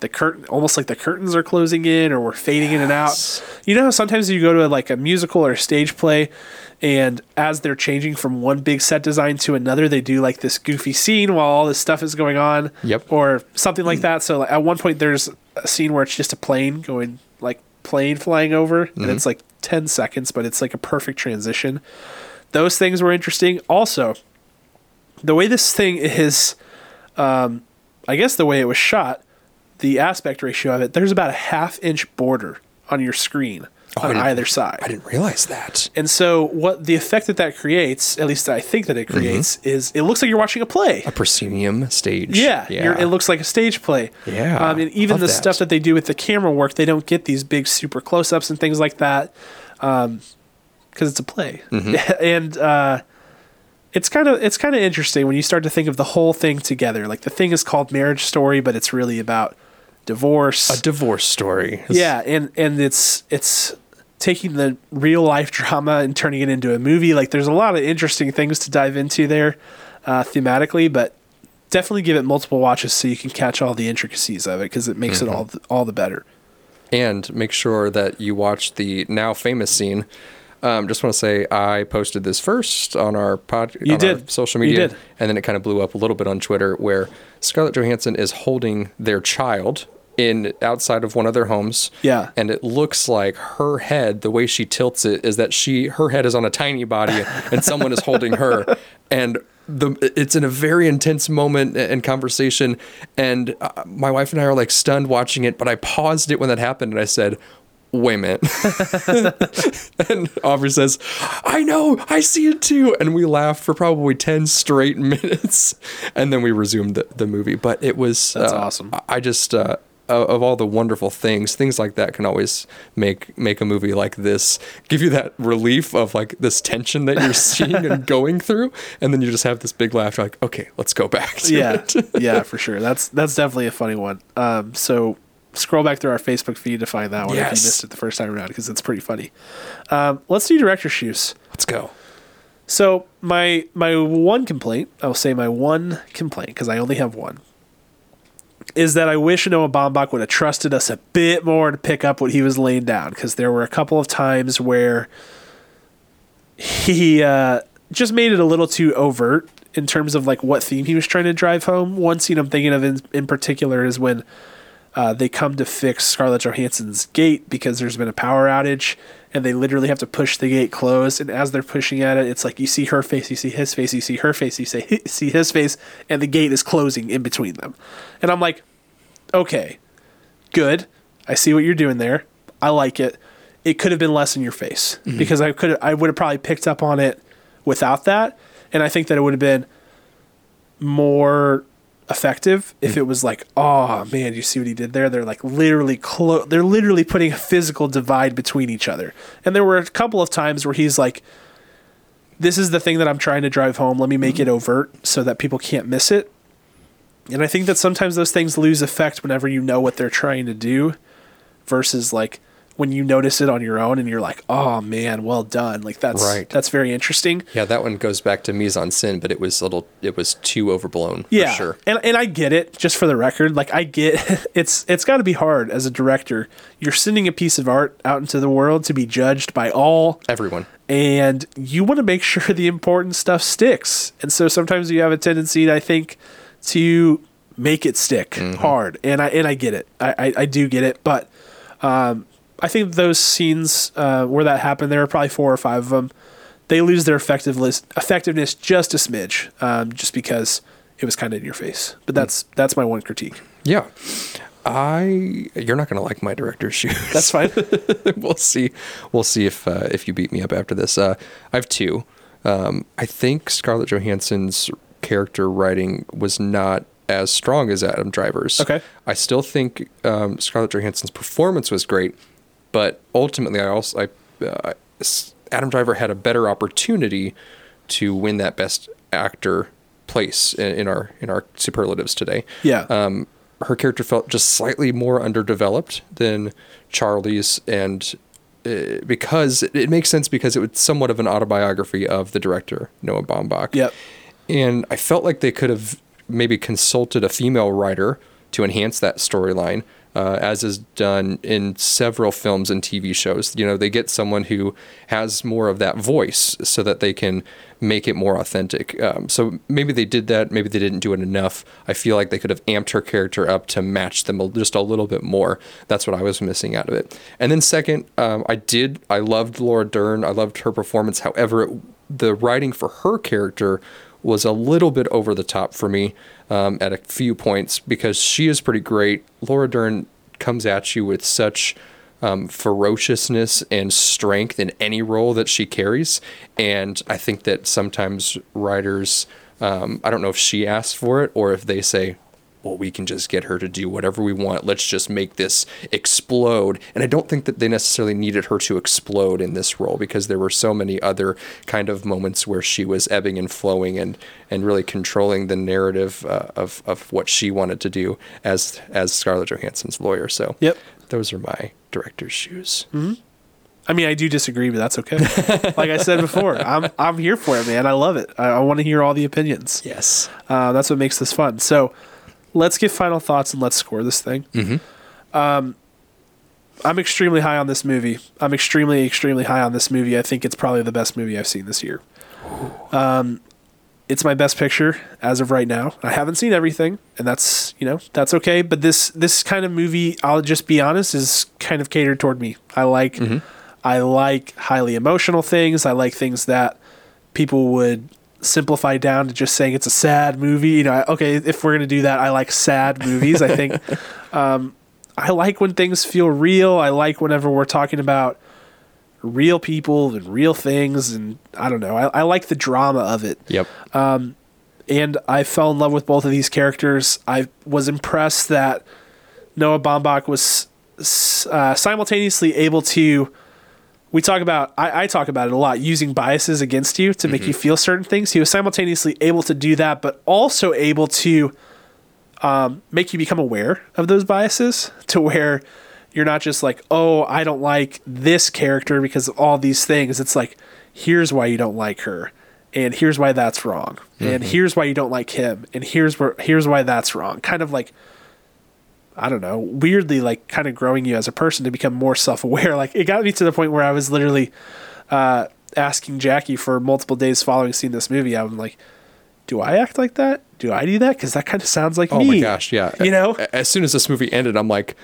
the curtain, almost like the curtains are closing in, or we're fading in and out. You know sometimes you go to like a musical or a stage play, and as they're changing from one big set design to another, they do like this goofy scene while all this stuff is going on. Yep. Or something like that. So like, at one point, there's a scene where it's just a plane going, like plane flying over, and mm-hmm. it's like 10 seconds, but it's like a perfect transition. Those things were interesting. Also, the way this thing is, um, I guess the way it was shot, the aspect ratio of it, there's about a half inch border on your screen Oh, on either side. I didn't realize that. And so, what the effect that that creates, at least I think that it creates, is it looks like you're watching a play. A proscenium stage. Yeah, Yeah. It looks like a stage play. Yeah, um, and even the that. stuff that they do with the camera work, they don't get these big super close-ups and things like that, because it's a play. Mm-hmm. and uh, it's kind of it's kind of interesting when you start to think of the whole thing together. Like the thing is called Marriage Story, but it's really about divorce. a divorce story. Yeah, and and it's it's taking the real life drama and turning it into a movie. Like there's a lot of interesting things to dive into there uh, thematically, but definitely give it multiple watches so you can catch all the intricacies of it because it makes it all the, all the better. and make sure that you watch the now famous scene Um, just want to say I posted this first on our pod, You on our did. social media, did. and then it kind of blew up a little bit on Twitter, where Scarlett Johansson is holding their child in outside of one of their homes. Yeah. and it looks like her head, the way she tilts it, is that she her head is on a tiny body, and someone is holding her, and. The, it's in a very intense moment and conversation, and uh, my wife and I are like stunned watching it. But I paused it when that happened, and I said, "Wait a minute." and Aubrey says, I know, I see it too. And we laughed for probably 10 straight minutes. And then we resumed the, the movie. But it was That's uh, awesome. I- I just, uh, of of all the wonderful things, things like that can always make make a movie like this give you that relief of like this tension that you're seeing and going through, and then you just have this big laugh. You're like, okay, let's go back. To yeah, it. yeah, for sure. That's that's definitely a funny one. Um, so scroll back through our Facebook feed to find that one if you missed it the first time around because it's pretty funny. Um, let's do director shoes. let's go. So my my one complaint, I'll say my one complaint because I only have one, is that I wish Noah Baumbach would have trusted us a bit more to pick up what he was laying down because there were a couple of times where he uh, just made it a little too overt in terms of like what theme he was trying to drive home. One scene I'm thinking of in, in particular is when uh, they come to fix Scarlett Johansson's gate because there's been a power outage and they literally have to push the gate closed. And as they're pushing at it, it's like you see her face, you see his face, you see her face, you say, see his face, and the gate is closing in between them. And I'm like, okay, good. I see what you're doing there. I like it. It could have been less in your face because I could I would have probably picked up on it without that, and I think that it would have been more effective if mm. it was like, oh man, you see what he did there? They're like literally close. they're literally putting a physical divide between each other. And there were a couple of times where he's like, this is the thing that I'm trying to drive home. Let me make mm-hmm. it overt so that people can't miss it. And I think that sometimes those things lose effect whenever you know what they're trying to do versus like when you notice it on your own and you're like, "Oh man, well done." Like that's Right. that's very interesting. Yeah, that one goes back to mise en scène, but it was a little, it was too overblown. Yeah. for sure. And and I get it, just for the record. Like I get it's it's got to be hard as a director. You're sending a piece of art out into the world to be judged by all Everyone. and you want to make sure the important stuff sticks. And so sometimes you have a tendency, I think, to make it stick hard. And I and I get it. I, I, I do get it. But um, I think those scenes uh, where that happened, there are probably four or five of them. They lose their effectiveness effectiveness just a smidge, um, just because it was kind of in your face. But that's that's my one critique. Yeah. I you're not gonna like my director's shoes. That's fine. we'll see. We'll see if uh, if you beat me up after this. Uh, I have two. Um, I think Scarlett Johansson's character writing was not as strong as Adam Driver's. Okay. I still think um, Scarlett Johansson's performance was great, but ultimately, I also I, uh, Adam Driver had a better opportunity to win that Best Actor place in, in our in our superlatives today yeah. um, her character felt just slightly more underdeveloped than Charlie's, and uh, because it, it makes sense because it was somewhat of an autobiography of the director Noah Baumbach. Yep. And I felt like they could have maybe consulted a female writer to enhance that storyline, uh, as is done in several films and TV shows. You know, they get someone who has more of that voice so that they can make it more authentic. Um, so maybe they did that, maybe they didn't do it enough. I feel like they could have amped her character up to match them just a little bit more. That's what I was missing out of it. And then second, um, I did, I loved Laura Dern. I loved her performance. However, it, the writing for her character was a little bit over the top for me um, at a few points because she is pretty great. Laura Dern comes at you with such um, ferociousness and strength in any role that she carries, and I think that sometimes writers, um, I don't know if she asks for it or if they say, well, we can just get her to do whatever we want. Let's just make this explode. And I don't think that they necessarily needed her to explode in this role because there were so many other kind of moments where she was ebbing and flowing and, and really controlling the narrative uh, of, of what she wanted to do as as Scarlett Johansson's lawyer. So Yep. those are my director's shoes. I mean, I do disagree, but that's okay. like I said before, I'm I'm here for it, man. I love it. I, I want to hear all the opinions. Yes. Uh, that's what makes this fun. So, let's get final thoughts and let's score this thing. Um, I'm extremely high on this movie. I'm extremely, extremely high on this movie. I think it's probably the best movie I've seen this year. Um, it's my best picture as of right now. I haven't seen everything, and that's you know that's okay. But this this kind of movie, I'll just be honest, is kind of catered toward me. I like I like highly emotional things. I like things that people would simplify down to just saying it's a sad movie. You know, I- okay, if we're gonna do that, I like sad movies. I think um, I like when things feel real. I like whenever we're talking about real people and real things, and I don't know. I, I like the drama of it Yep. and I fell in love with both of these characters. I was impressed that Noah Baumbach was uh, simultaneously able to. We talk about, I, I talk about it a lot, using biases against you to make you feel certain things. He was simultaneously able to do that, but also able to um, make you become aware of those biases to where you're not just like, oh, I don't like this character because of all these things. It's like, here's why you don't like her, and here's why that's wrong, and here's why you don't like him, and here's where here's why that's wrong. Kind of like, I don't know, weirdly like kind of growing you as a person to become more self aware. Like it got me to the point where I was literally uh, asking Jackie for multiple days following seeing this movie. I'm like, do I act like that? Do I do that? Because that kind of sounds like Oh me. my gosh, yeah. You know? As soon as this movie ended, I'm like,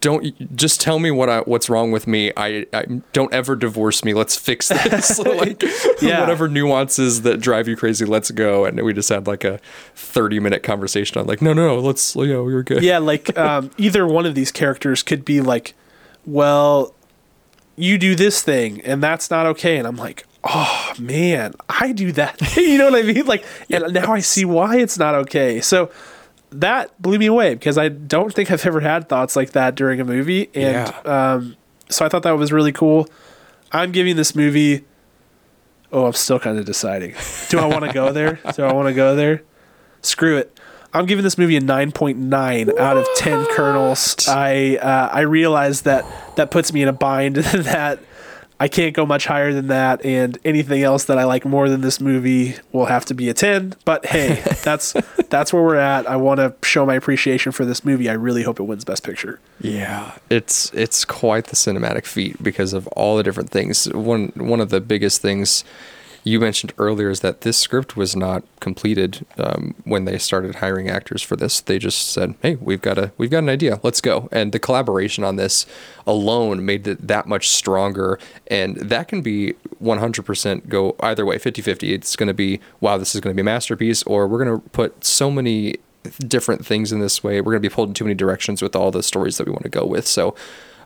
don't just tell me what I what's wrong with me. I, I don't ever divorce me. Let's fix this. like Yeah. whatever nuances that drive you crazy, let's go. And we just had like a 30 minute conversation on like, no, no, no, let's you know, we were good. yeah, like um, either one of these characters could be like, well, you do this thing and that's not okay, and I'm like, oh man, I do that. you know what I mean? Like, and now I see why it's not okay. So that blew me away because I don't think I've ever had thoughts like that during a movie, and Yeah. um, so I thought that was really cool. I'm giving this movie. Oh, I'm still kind of deciding. Do I want to go there? Do I want to go there? Screw it. I'm giving this movie a 9.9 out of 10 kernels. I uh, I realize that that puts me in a bind that I can't go much higher than that, and anything else that I like more than this movie will have to be a 10. But hey, that's that's where we're at. I want to show my appreciation for this movie. I really hope it wins Best Picture. Yeah, it's it's quite the cinematic feat because of all the different things. One one of the biggest things you mentioned earlier is that this script was not completed um, when they started hiring actors for this. They just said, "Hey, we've got a we've got an idea. Let's go." And the collaboration on this alone made it that much stronger. And that can be 100% go either way, 50-50. It's going to be, "Wow, this is going to be a masterpiece," or we're going to put so many different things in this way. We're going to be pulled in too many directions with all the stories that we want to go with. So,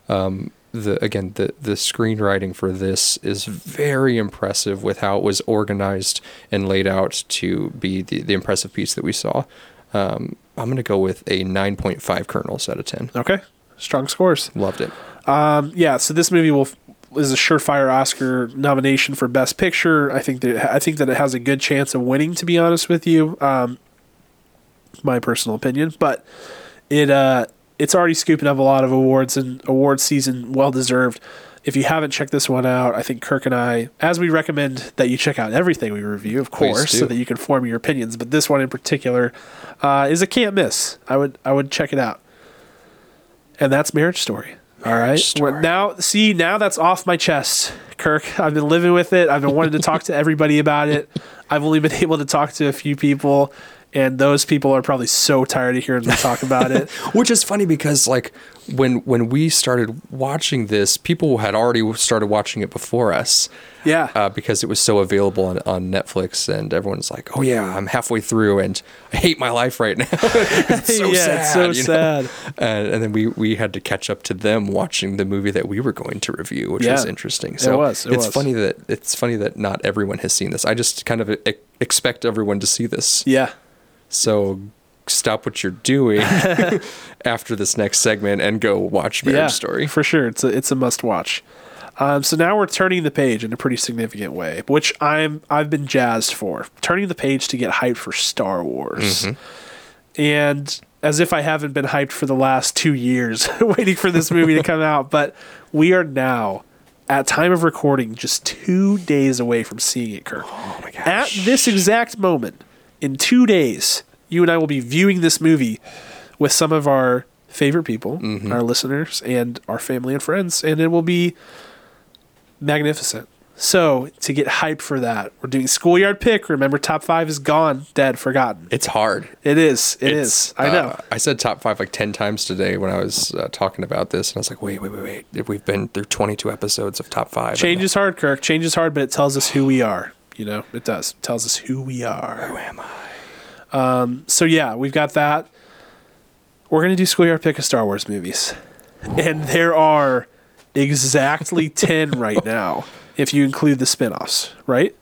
um, the again, the the screenwriting for this is very impressive with how it was organized and laid out to be the, the impressive piece that we saw. Um, I'm going to go with a 9.5 kernels out of 10. Okay, strong scores. Loved it. Um, yeah, so this movie will is a surefire Oscar nomination for Best Picture. I think that I think that it has a good chance of winning. To be honest with you, um, my personal opinion, but it uh, it's already scooping up a lot of awards and award season, well deserved. If you haven't checked this one out, I think Kirk and I, as we recommend that you check out everything we review, of course, so that you can form your opinions. But this one in particular uh, is a can't miss. I would I would check it out and that's Marriage Story. All right. Story. Now, see, now that's off my chest, Kirk. I've been living with it. I've been wanting to talk to everybody about it. I've only been able to talk to a few people, and those people are probably so tired of hearing me talk about it. Which is funny because like when when we started watching this, people had already started watching it before us. Yeah. uh, because it was so available on, on Netflix, and everyone's like, "Oh yeah, I'm halfway through, and I hate my life right now." it's so yeah, sad, it's so sad. And, and then we we had to catch up to them watching the movie that we were going to review, which was Yeah, interesting. it So was, it it's was. funny that it's funny that not everyone has seen this. I just kind of e- expect everyone to see this. Yeah. So stop what you're doing after this next segment and go watch Marriage yeah, Story. for sure. It's a it's a must watch. Um, so now we're turning the page in a pretty significant way, which I'm I've been jazzed for. Turning the page to get hyped for Star Wars, and as if I haven't been hyped for the last two years, waiting for this movie to come out. But we are now, at time of recording, just two days away from seeing it, Kirk. Oh my At this exact moment, in two days, you and I will be viewing this movie with some of our favorite people, our listeners, and our family and friends, and it will be magnificent. So to get hype for that, we're doing schoolyard pick. Remember, top five is gone, dead, forgotten. It's hard. It is. It It's, is. I know. uh, I said top five like 10 times today when I was uh, talking about this. And I was like, wait, wait, wait, wait. If We've been through 22 episodes of top five. Change is hard, Kirk. Change is hard, but it tells us who we are. You know, it does. It tells us who we are. Who am I? Um, so yeah, we've got that. We're gonna do schoolyard pick of Star Wars movies, and there are exactly ten right now, if you include the spin-offs, right?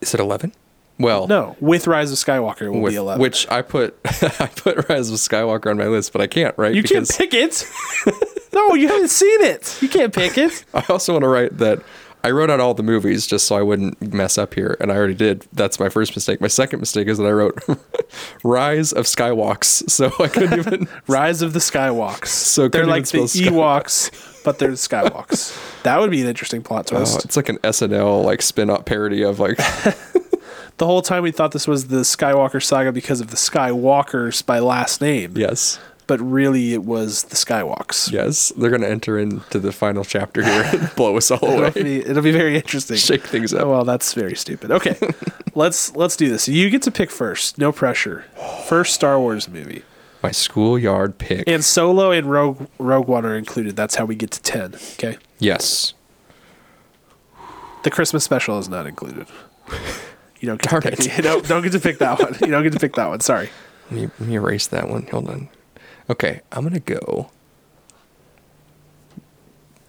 Is it 11? Well, No, with Rise of Skywalker it will with, be eleven. which I put I put Rise of Skywalker on my list, but I can't, right? you can't pick it. no, you haven't seen it. You can't pick it. I also want to write that I wrote out all the movies just so I wouldn't mess up here, and I already did. That's my first mistake. My second mistake is that I wrote Rise of Skywalks, so I couldn't even. Rise of the Skywalks. So they're like the Ewoks, but they're the Skywalks. that would be an interesting plot Oh, twist. it's like an SNL like spin-off parody of like the whole time we thought this was the Skywalker saga because of the Skywalkers by last name. yes, but really it was the Skywalks. yes. They're gonna enter into the final chapter here and blow us all It'll away, be it'll be very interesting. shake things Oh, up. well, that's very stupid. Okay, let's let's do this. You get to pick first. No pressure. First Star Wars movie, My schoolyard pick. and Solo and Rogue Rogue One are included. That's how we get to ten. Okay, yes. the Christmas special is not included. You don't get Darn to pick, it. you don't, don't get to pick that one. You don't get to pick that one. Sorry. Let me, let me erase that one. Hold on. Okay, I'm gonna go.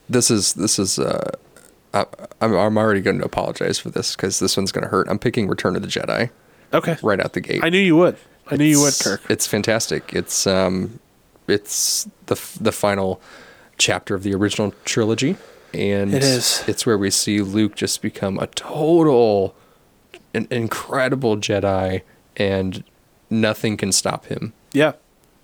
This is this is. Uh, I, I'm I'm already going to apologize for this because this one's going to hurt. I'm picking Return of the Jedi Okay. right out the gate. I knew you would. I knew you would, It's- Kirk. It's fantastic. It's um, it's the f- the final chapter of the original trilogy, and It is. It's where we see Luke just become a total, an incredible Jedi, and nothing can stop him. Yeah,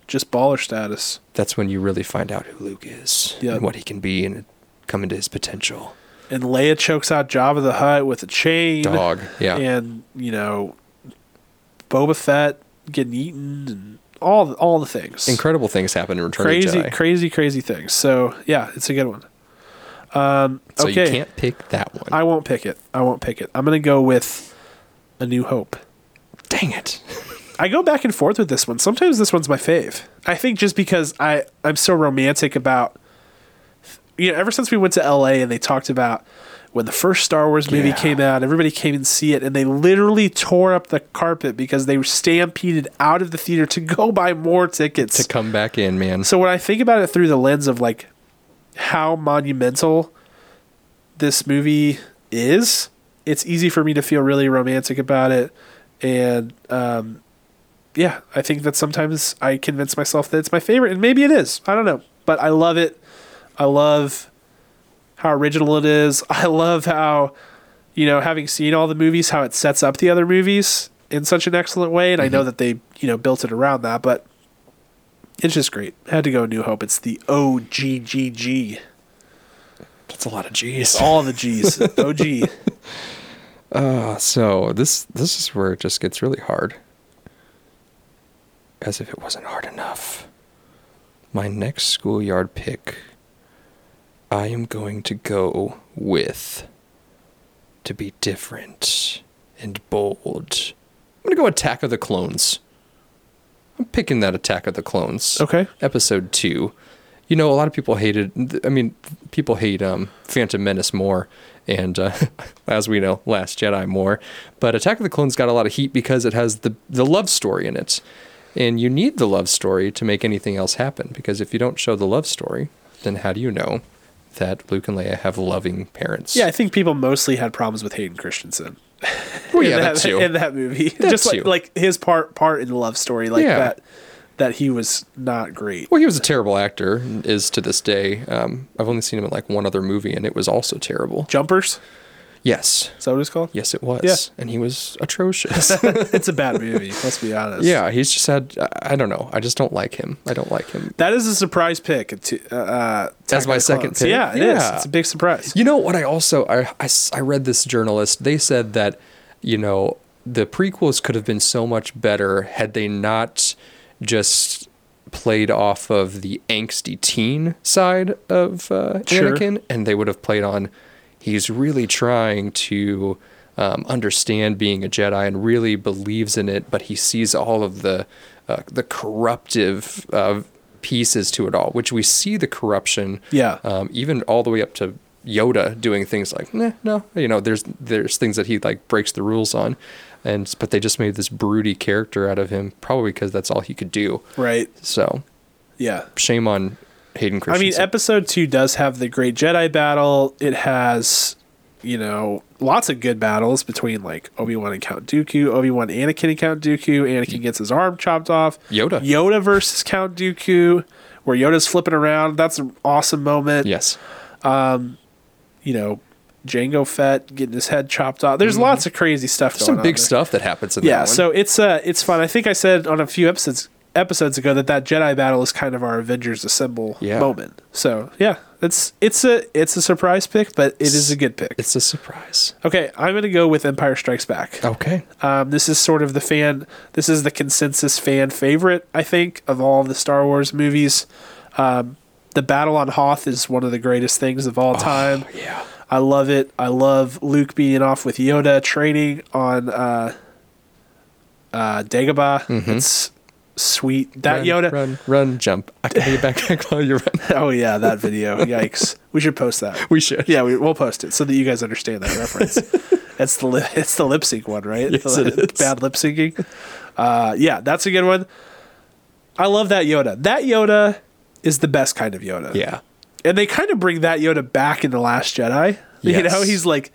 just baller status. That's when you really find out who Luke is Yep. and what he can be, and come into his potential. And Leia chokes out Jabba the Hutt with a chain. Dog, yeah. And you know, Boba Fett getting eaten and all all the things. Incredible things happen in Return crazy, crazy, crazy things. So yeah, it's a good one. Um, so okay, you can't pick that one. I won't pick it. I won't pick it. I'm gonna go with A New Hope. Dang it. I go back and forth with this one. Sometimes this one's my fave. I think just because I I'm so romantic about you know ever since we went to LA and they talked about when the first Star Wars movie Yeah. came out, everybody came and see it, and they literally tore up the carpet because they were stampeded out of the theater to go buy more tickets. to come back in, man. So when I think about it through the lens of like how monumental this movie is, it's easy for me to feel really romantic about it. And um, yeah, I think that sometimes I convince myself that it's my favorite, and maybe it is. I don't know, but I love it. I love how original it is. I love how you know, having seen all the movies, how it sets up the other movies in such an excellent way. And I know that they, you know, built it around that, but it's just great. Had to go New Hope. It's the OGGG. That's a lot of G's. All the G's. OG. Uh, so this this is where it just gets really hard. As if it wasn't hard enough. My next schoolyard pick, I am going to go with to be different and bold. I'm gonna go Attack of the Clones. I'm picking that Attack of the Clones. Okay. Episode two. You know, a lot of people hated. I mean, people hate um, Phantom Menace more, and uh, as we know, Last Jedi more. But Attack of the Clones got a lot of heat because it has the the love story in it, and you need the love story to make anything else happen. Because if you don't show the love story, then how do you know that Luke and Leia have loving parents? Yeah, I think people mostly had problems with Hayden Christensen. well, yeah, in that, that, too. in that movie. That Just like, like his part part in the love story, like Yeah. that that he was not great. Well, he was a terrible actor, is to this day. Um, I've only seen him in like one other movie, and it was also terrible. Jumpers? Yes, Is that what it's called? yes, it was. Yeah. And he was atrocious. it's a bad movie, let's be honest. yeah, he's just had, I- I don't know. I just don't like him. I don't like him. That is a surprise pick. To, uh, uh, of my second pick? Yeah, it is. Yeah. It's a big surprise. You know what? I also, i i read this journalist. They said that, you know, the prequels could have been so much better had they not just played off of the angsty teen side of uh, Sure. Anakin, and they would have played on he's really trying to um, understand being a Jedi and really believes in it, but he sees all of the uh, the corruptive uh, pieces to it all, which we see the corruption, Yeah. um, even all the way up to Yoda doing things like, nah, no, you know, there's there's things that he like breaks the rules on, and but they just made this broody character out of him, probably because that's all he could do. Right. So Yeah. shame on Hayden I mean, episode two does have the Great Jedi battle. It has, you know, lots of good battles between like Obi Wan and Count Dooku, Obi Wan, Anakin, and Count Dooku. Anakin gets his arm chopped off. Yoda. Yoda versus Count Dooku, where Yoda's flipping around. That's an awesome moment. yes, Um, You know, Jango Fett getting his head chopped off. There's lots of crazy stuff going Mm-hmm. some big stuff that happens in Yeah, that one. Yeah. So it's uh it's fun. I think I said on a few episodes episodes ago that that Jedi battle is kind of our Avengers Assemble Yeah. moment. So yeah, it's it's a it's a surprise pick, but it is a good pick. it's a surprise. Okay, I'm gonna go with Empire Strikes Back. Okay, Um, this is sort of the fan. This is the consensus fan favorite, I think, of all the Star Wars movies. Um, the battle on Hoth is one of the greatest things of all time. yeah, I love it. I love Luke being off with Yoda training on uh, uh, Dagobah. It's sweet. That run, Yoda. run, run, jump. I can get back while you run. Oh yeah, that video. Yikes. We should post that. We should. Yeah, we, we'll post it so that you guys understand that reference. it's the li- it's the lip sync one, right? Yes, The it is. Bad lip syncing. Uh, yeah, that's a good one. I love that Yoda. That Yoda is the best kind of Yoda. Yeah, and they kind of bring that Yoda back in the Last Jedi. You know, he's like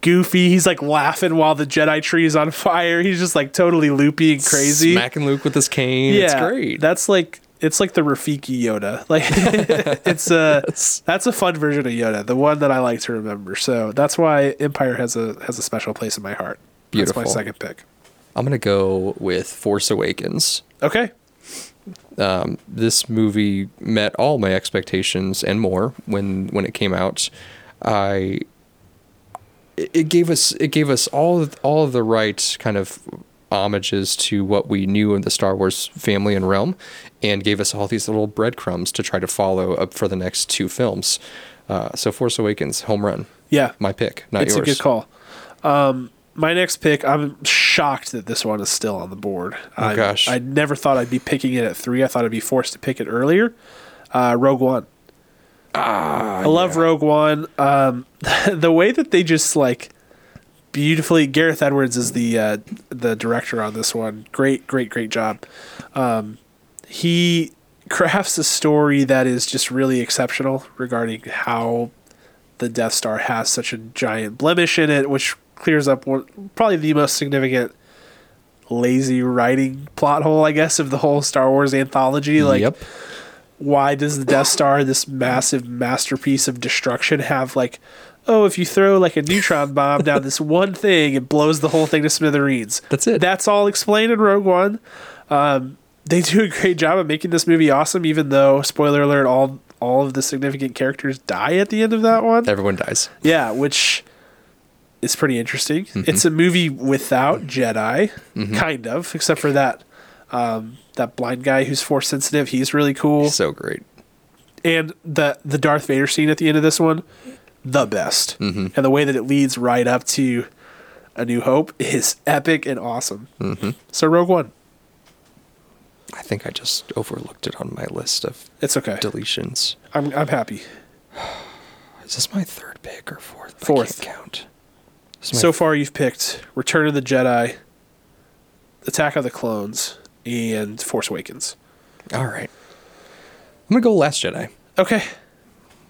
goofy. He's like laughing while the Jedi tree is on fire. He's just like totally loopy and crazy. smacking Luke with his cane. yeah, it's great. That's like it's like the Rafiki Yoda. Like it's a Yes. that's a fun version of Yoda, the one that I like to remember. So that's why Empire has a has a special place in my heart. Beautiful. That's my second pick. I'm gonna go with Force Awakens. Okay. Um, this movie met all my expectations and more when when it came out. I it gave us it gave us all of- all of the right kind of homages to what we knew in the Star Wars family and realm, and gave us all these little breadcrumbs to try to follow up for the next two films. Uh, so Force Awakens, home run, Yeah. my pick, not it's yours. a good call. Um, my next pick, I'm shocked that this one is still on the board. Oh, I, gosh. I never thought I'd be picking it at three. I thought I'd be forced to pick it earlier. Uh, Rogue One. Ah, I love Rogue One. Um, the way that they just like beautifully. Gareth Edwards is the uh, the director on this one. Great, great, great job. Um, he crafts a story that is just really exceptional regarding how the Death Star has such a giant blemish in it, which clears up one, probably the most significant lazy writing plot hole, I guess, of the whole Star Wars anthology. Like, yep. Why does the Death Star, this massive masterpiece of destruction, have like, oh, if you throw like a neutron bomb down this one thing, it blows the whole thing to smithereens. That's it. That's all explained in Rogue One. Um, they do a great job of making this movie awesome, even though spoiler alert, all all of the significant characters die at the end of that one. Everyone dies. Yeah, which is pretty interesting. Mm-hmm. It's a movie without Jedi, kind of, except for that um, that blind guy who's force sensitive. He's really cool, So great. and the the Darth Vader scene at the end of this one, the best, Mm-hmm. and the way that it leads right up to A New Hope is epic and awesome. Mm-hmm. So Rogue One, I think I just overlooked it on my list of it's okay. deletions. I'm I'm happy. Is this my third pick or fourth? Fourth. Count. So far, you've picked Return of the Jedi, Attack of the Clones, and Force Awakens. All right. I'm gonna go Last Jedi. Okay,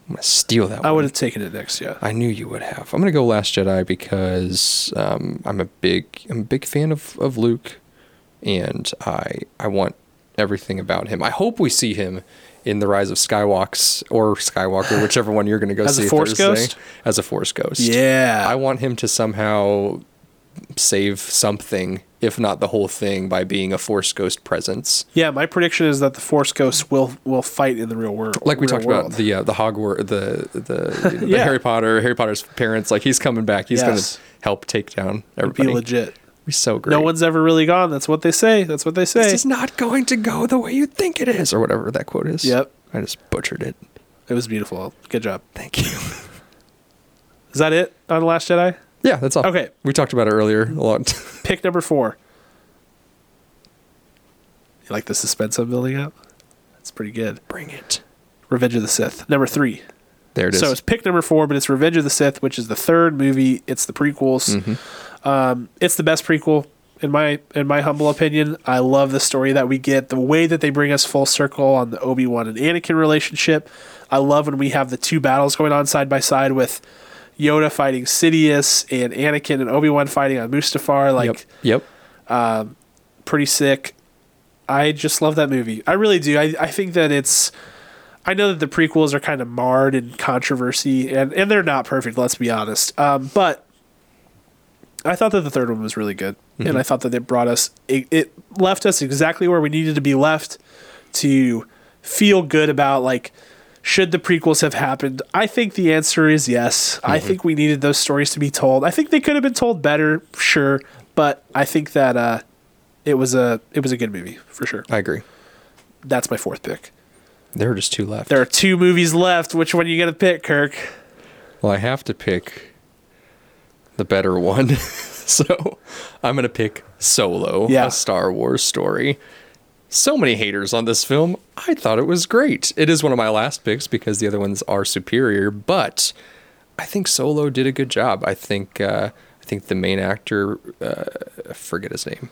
I'm gonna steal that. I one. would have taken it next. Yeah. I knew you would have. I'm gonna go Last Jedi because um, I'm a big I'm a big fan of, of Luke, and I I want everything about him. I hope we see him in the Rise of Skywalks or Skywalker, whichever one you're gonna go As a Force Thursday, ghost? as a Force Ghost. Yeah. I want him to somehow save something, if not the whole thing, by being a Force Ghost presence. Yeah, my prediction is that the Force ghosts will will fight in the real world. like we talked world. about the uh, the Hogwarts the the, the Yeah. Harry Potter Harry Potter's parents like he's coming back he's going to help take down It'd be everybody legit. be so great. No one's ever really gone. That's what they say. That's what they say. This is not going to go the way you think it is, or whatever that quote is. Yep. I just butchered it. It was beautiful. Good job. Thank you. Is that it on The Last Jedi? Yeah, that's all. Okay. We talked about it earlier a lot. Pick number four. You like the suspense I'm building up? That's pretty good. Bring it. Revenge of the Sith. Number three. There it is. So it's pick number four, but it's Revenge of the Sith, which is the third movie. It's the prequels. Mm-hmm. Um, it's the best prequel in my in my humble opinion. I love the story that we get, the way that they bring us full circle on the Obi Wan and Anakin relationship. I love when we have the two battles going on side by side with Yoda fighting Sidious and Anakin and Obi Wan fighting on Mustafar. Like yep. Yep. pretty sick. I just love that movie. I really do. I, I think that it's. I know that the prequels are kind of marred in controversy, and, and they're not perfect, let's be honest. Um, but I thought that the third one was really good, and I thought that it brought us, it, it left us exactly where we needed to be left to feel good about, like, should the prequels have happened? I think the answer is yes. I think we needed those stories to be told. I think they could have been told better, sure, but I think that uh, it was a it was a good movie for sure. I agree. That's my fourth pick. There are just two left. There are two movies left. Which one are you gonna pick, Kirk? Well, I have to pick the better one. so I'm going to pick Solo, Yeah. a Star Wars story. So many haters on this film. I thought it was great. It is one of my last picks because the other ones are superior, but I think Solo did a good job. I think uh, I think the main actor, uh, I forget his name.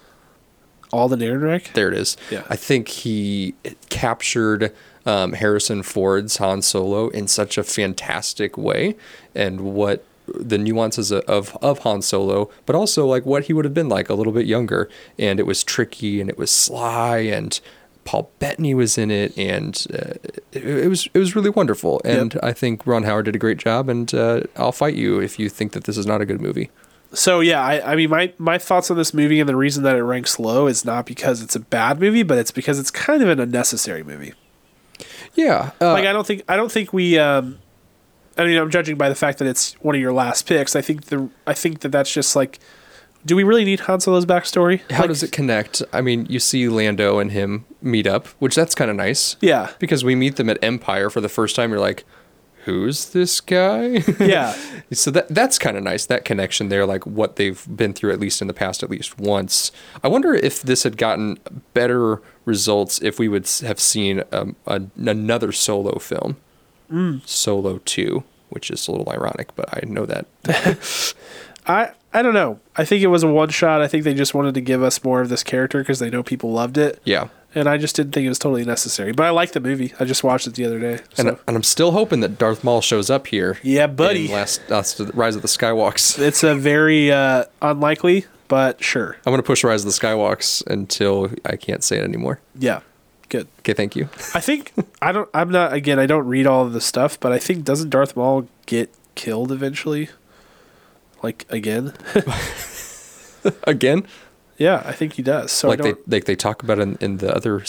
Alden Ehrenreich. There it is. Yeah. I think he captured um, Harrison Ford's Han Solo in such a fantastic way, and what the nuances of, of Han Solo, but also like what he would have been like a little bit younger. And it was tricky, and it was sly, and Paul Bettany was in it, and uh, it, it was it was really wonderful. And Yep. I think Ron Howard did a great job. And uh, I'll fight you if you think that this is not a good movie. So yeah, I, I mean my my thoughts on this movie and the reason that it ranks low is not because it's a bad movie, but it's because it's kind of an unnecessary movie. Yeah, uh, Like I don't think I don't think we. Um, I mean, I'm judging by the fact that it's one of your last picks. I think the I think that that's just like, do we really need Han Solo's backstory? How Like, does it connect? I mean, you see Lando and him meet up, which that's kind of nice. Yeah, Because we meet them at Empire for the first time, you're like, "Who's this guy?" yeah. so that that's kind of nice. That connection there, like what they've been through at least in the past, at least once. I wonder if this had gotten better results if we would have seen um, a, another solo film, Solo Two, which is a little ironic, but I know that. I I don't know. I think it was a one shot. I think they just wanted to give us more of this character because they know people loved it, Yeah. and I just didn't think it was totally necessary. But I like the movie. I just watched it the other day. So. And, and I'm still hoping that Darth Maul shows up here. Yeah, buddy. Last, last Rise of the Skywalks. it's a very uh, unlikely, but sure. I'm gonna push Rise of the Skywalks until I can't say it anymore. Yeah, good. Okay, thank you. I think I don't. I'm not. Again, I don't read all of the stuff, but I think doesn't Darth Maul get killed eventually? Like again? Again, yeah, I think he does. So like they like they talk about it in, in the other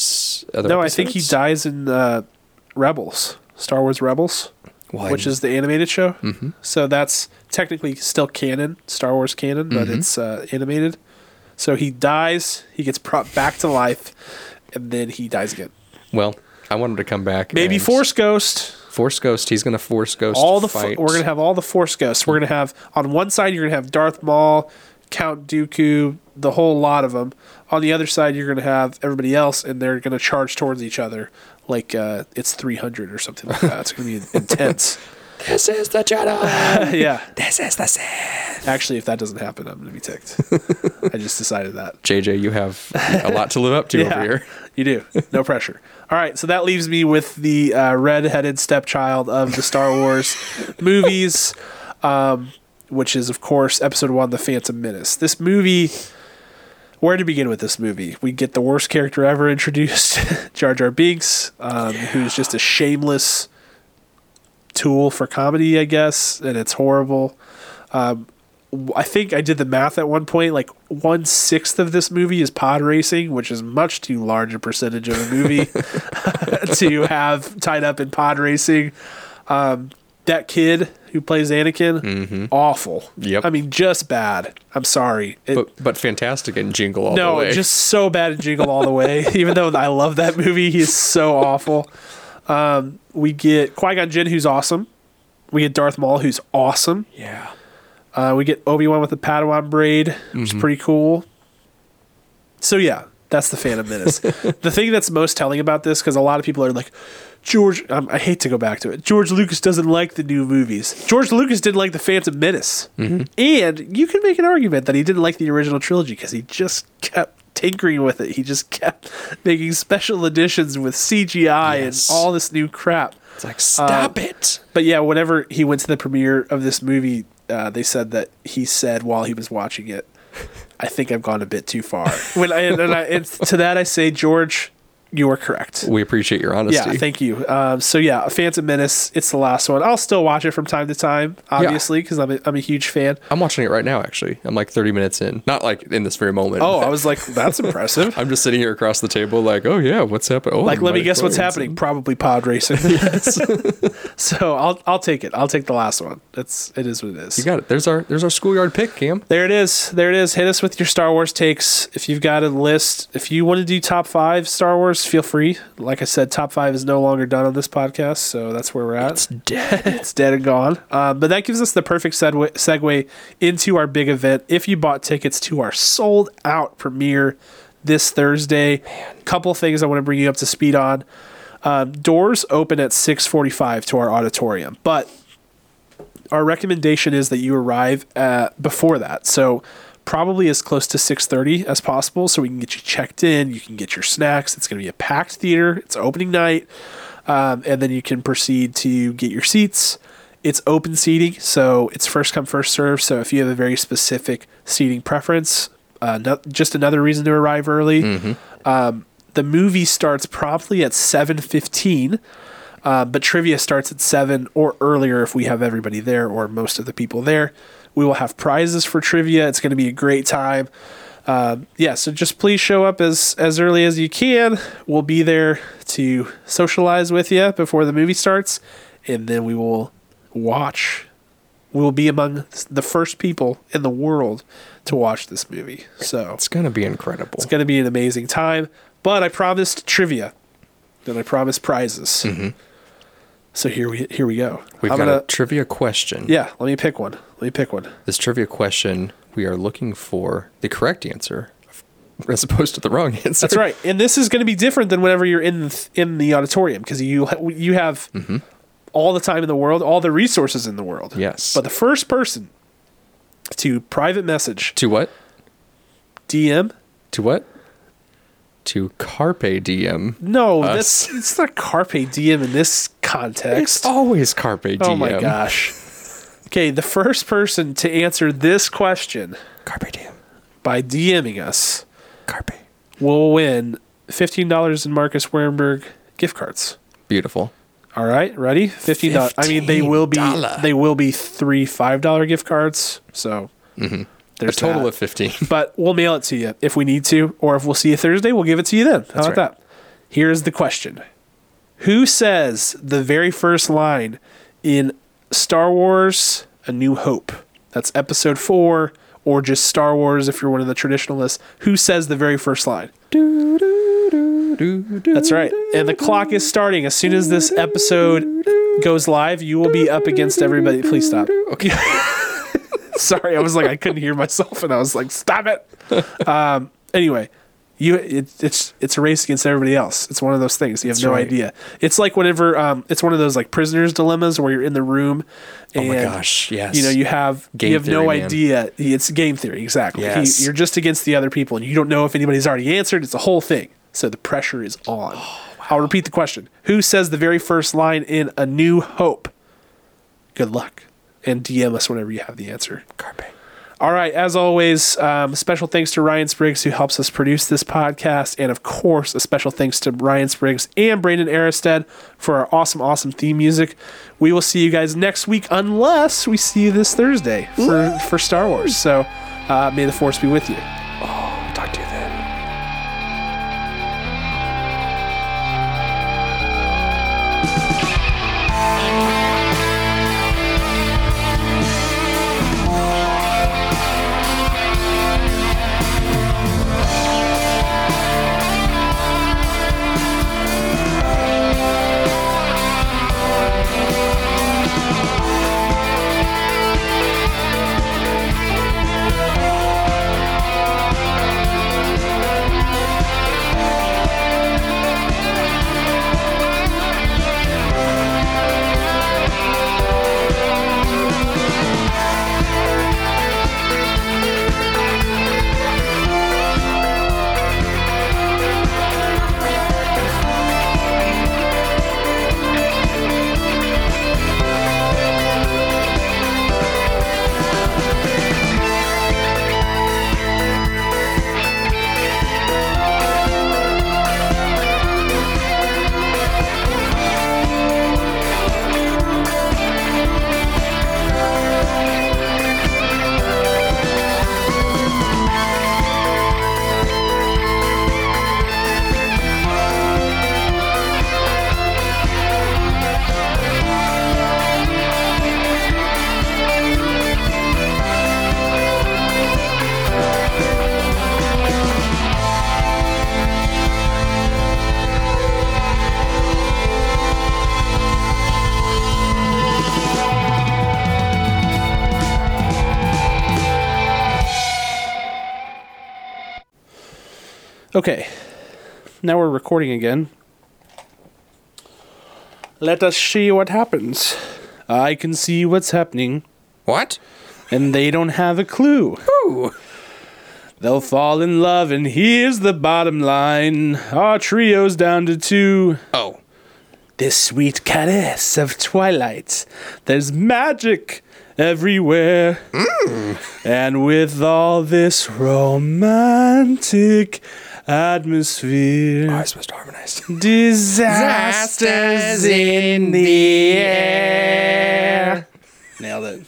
other. no, I think he dies in uh, Rebels, Star Wars Rebels, Well, I which is the animated show. Mhm. So that's technically still canon, Star Wars canon, but Mhm. it's uh, animated. So he dies, he gets brought back to life, and then he dies again. Well, I want him to come back. Maybe and- Force Ghost. Force Ghost. He's gonna Force Ghost. all the fo- fight. we're gonna have all the Force Ghosts. We're gonna have on one side you're gonna have Darth Maul, Count Dooku, the whole lot of them. On the other side you're gonna have everybody else, and they're gonna charge towards each other like uh, it's 300 or something like that. It's gonna be intense. This is the Jedi. yeah. this is the Sith. Actually, if that doesn't happen, I'm gonna be ticked. I just decided that. JJ, you have a lot to live up to over here. You do. No pressure. All right, so that leaves me with the uh, red-headed stepchild of the Star Wars movies, um, which is, of course, Episode One: The Phantom Menace. This movie. Where to begin with this movie? We get the worst character ever introduced, Jar Jar Binks, um, who's just a shameless tool for comedy, I guess, and it's horrible. Um, I think I did the math at one point. Like one sixth of this movie is pod racing, which is much too large a percentage of a movie to have tied up in pod racing. Um, that kid who plays Anakin, awful. Yep. I mean, just bad. I'm sorry. It, But but fantastic in Jingle all the Way. no, just so bad in Jingle All the Way. Even though I love that movie, he's so awful. Um, we get Qui Gon Jinn, who's awesome. We get Darth Maul, who's awesome. yeah. Uh, we get Obi Wan with the Padawan braid, which is pretty cool. So yeah, that's the Phantom Menace. the thing that's most telling about this, because a lot of people are like, George, um, I hate to go back to it. George Lucas doesn't like the new movies. George Lucas didn't like the Phantom Menace, and you can make an argument that he didn't like the original trilogy because he just kept tinkering with it. He just kept making special editions with CGI Yes. and all this new crap. It's like stop it. But yeah, whenever he went to the premiere of this movie, uh, they said that he said while he was watching it, "I think I've gone a bit too far." When I, and I and to that I say, George, you are correct. We appreciate your honesty. Yeah, thank you. Um, so yeah, Phantom Menace. It's the last one. I'll still watch it from time to time, obviously, because I'm a, I'm a huge fan. I'm watching it right now. Actually, I'm like 30 minutes in. Not like in this very moment. Oh, I was like, that's impressive. I'm just sitting here across the table, like, oh yeah, what's happening? Oh, Like, let me guess what's happening. in- Probably pod racing. so I'll I'll take it. I'll take the last one. It's it is what it is. You got it. There's our there's our schoolyard pick, Cam. There it is. There it is. Hit us with your Star Wars takes. If you've got a list, if you want to do top five Star Wars, feel free. Like I said, top five is no longer done on this podcast, so that's where we're at. It's dead. it's dead and gone. Um, but that gives us the perfect segue, segue into our big event. If you bought tickets to our sold out premiere this Thursday, couple things I want to bring you up to speed on. Um, doors open at 6:45 to our auditorium, but our recommendation is that you arrive at, before that. So probably as close to 6:30 as possible so we can get you checked in, you can get your snacks. It's going to be a packed theater. It's opening night. Um, and then you can proceed to get your seats. It's open seating, so it's first come first serve. So if you have a very specific seating preference, uh, no, just another reason to arrive early. Um, the movie starts promptly at 7:15. Uh, but trivia starts at 7 or earlier if we have everybody there or most of the people there. We will have prizes for trivia. It's going to be a great time. Um, yeah, so just please show up as, as early as you can. We'll be there to socialize with you before the movie starts, and then we will watch. We will be among the first people in the world to watch this movie. So It's gonna be incredible. it's going to be an amazing time. But I promised trivia, and I promised prizes. So here we here we go. We've I'm got gonna, a trivia question. yeah. Let me pick one. Let me pick one. This trivia question, we are looking for the correct answer as opposed to the wrong answer. That's right. And this is going to be different than whenever you're in the, in the auditorium because you ha- you have mm-hmm. all the time in the world, all the resources in the world. Yes. But the first person to private message To what? DM. To what? To Carpe Diem. No, Us. that's it's not carpe diem in this context. It's always Carpe oh Diem. Oh my gosh. Okay, the first person to answer this question Carpe Diem. by DMing us Carpe. will win $15 in Marcus Wernberg gift cards. Beautiful. All right, ready? Fifteen dollars. I mean, they will be they will be three five dollar gift cards. So A there's a total that. of 15. But we'll mail it to you if we need to, or if we'll see you Thursday, we'll give it to you then. How That's about right. that? Here's the question: Who says the very first line in Star Wars: A New Hope? That's Episode Four, or just Star Wars if you're one of the traditionalists. Who says the very first line? That's right. And the clock is starting. As soon as this episode goes live, you will be up against everybody. Please stop. Okay. Sorry, I was like I couldn't hear myself, and I was like, "Stop it." Um, anyway, you it, it's it's a race against everybody else. It's one of those things. You have That's no right. idea. It's like whenever um, it's one of those like prisoners dilemmas where you're in the room. And, Oh my gosh, yes. You know you have Game you have no man. idea. It's game theory exactly. He- Yes. you're just against the other people, and you don't know if anybody's already answered. It's a whole thing. So the pressure is on. Oh, wow. I'll repeat the question: Who says the very first line in A New Hope? Good luck, and DM us whenever you have the answer. Carpe. All right, as always, um, special thanks to Ryan Spriggs who helps us produce this podcast, and of course, a special thanks to Ryan Spriggs and Brandon Aristed for our awesome, awesome theme music. We will see you guys next week, unless we see you this Thursday for for Star Wars. So, uh, may the Force be with you. Talk Okay. Now we're recording again. Let us see what happens. I can see what's happening, What? and they don't have a clue. Ooh. They'll fall in love, and here's the bottom line. Our trio's down to two. Oh. This sweet caress of twilight. There's magic everywhere. Hmm. And with all this romantic atmosphere, oh, I was supposed to harmonize. disasters in the air. Nailed it.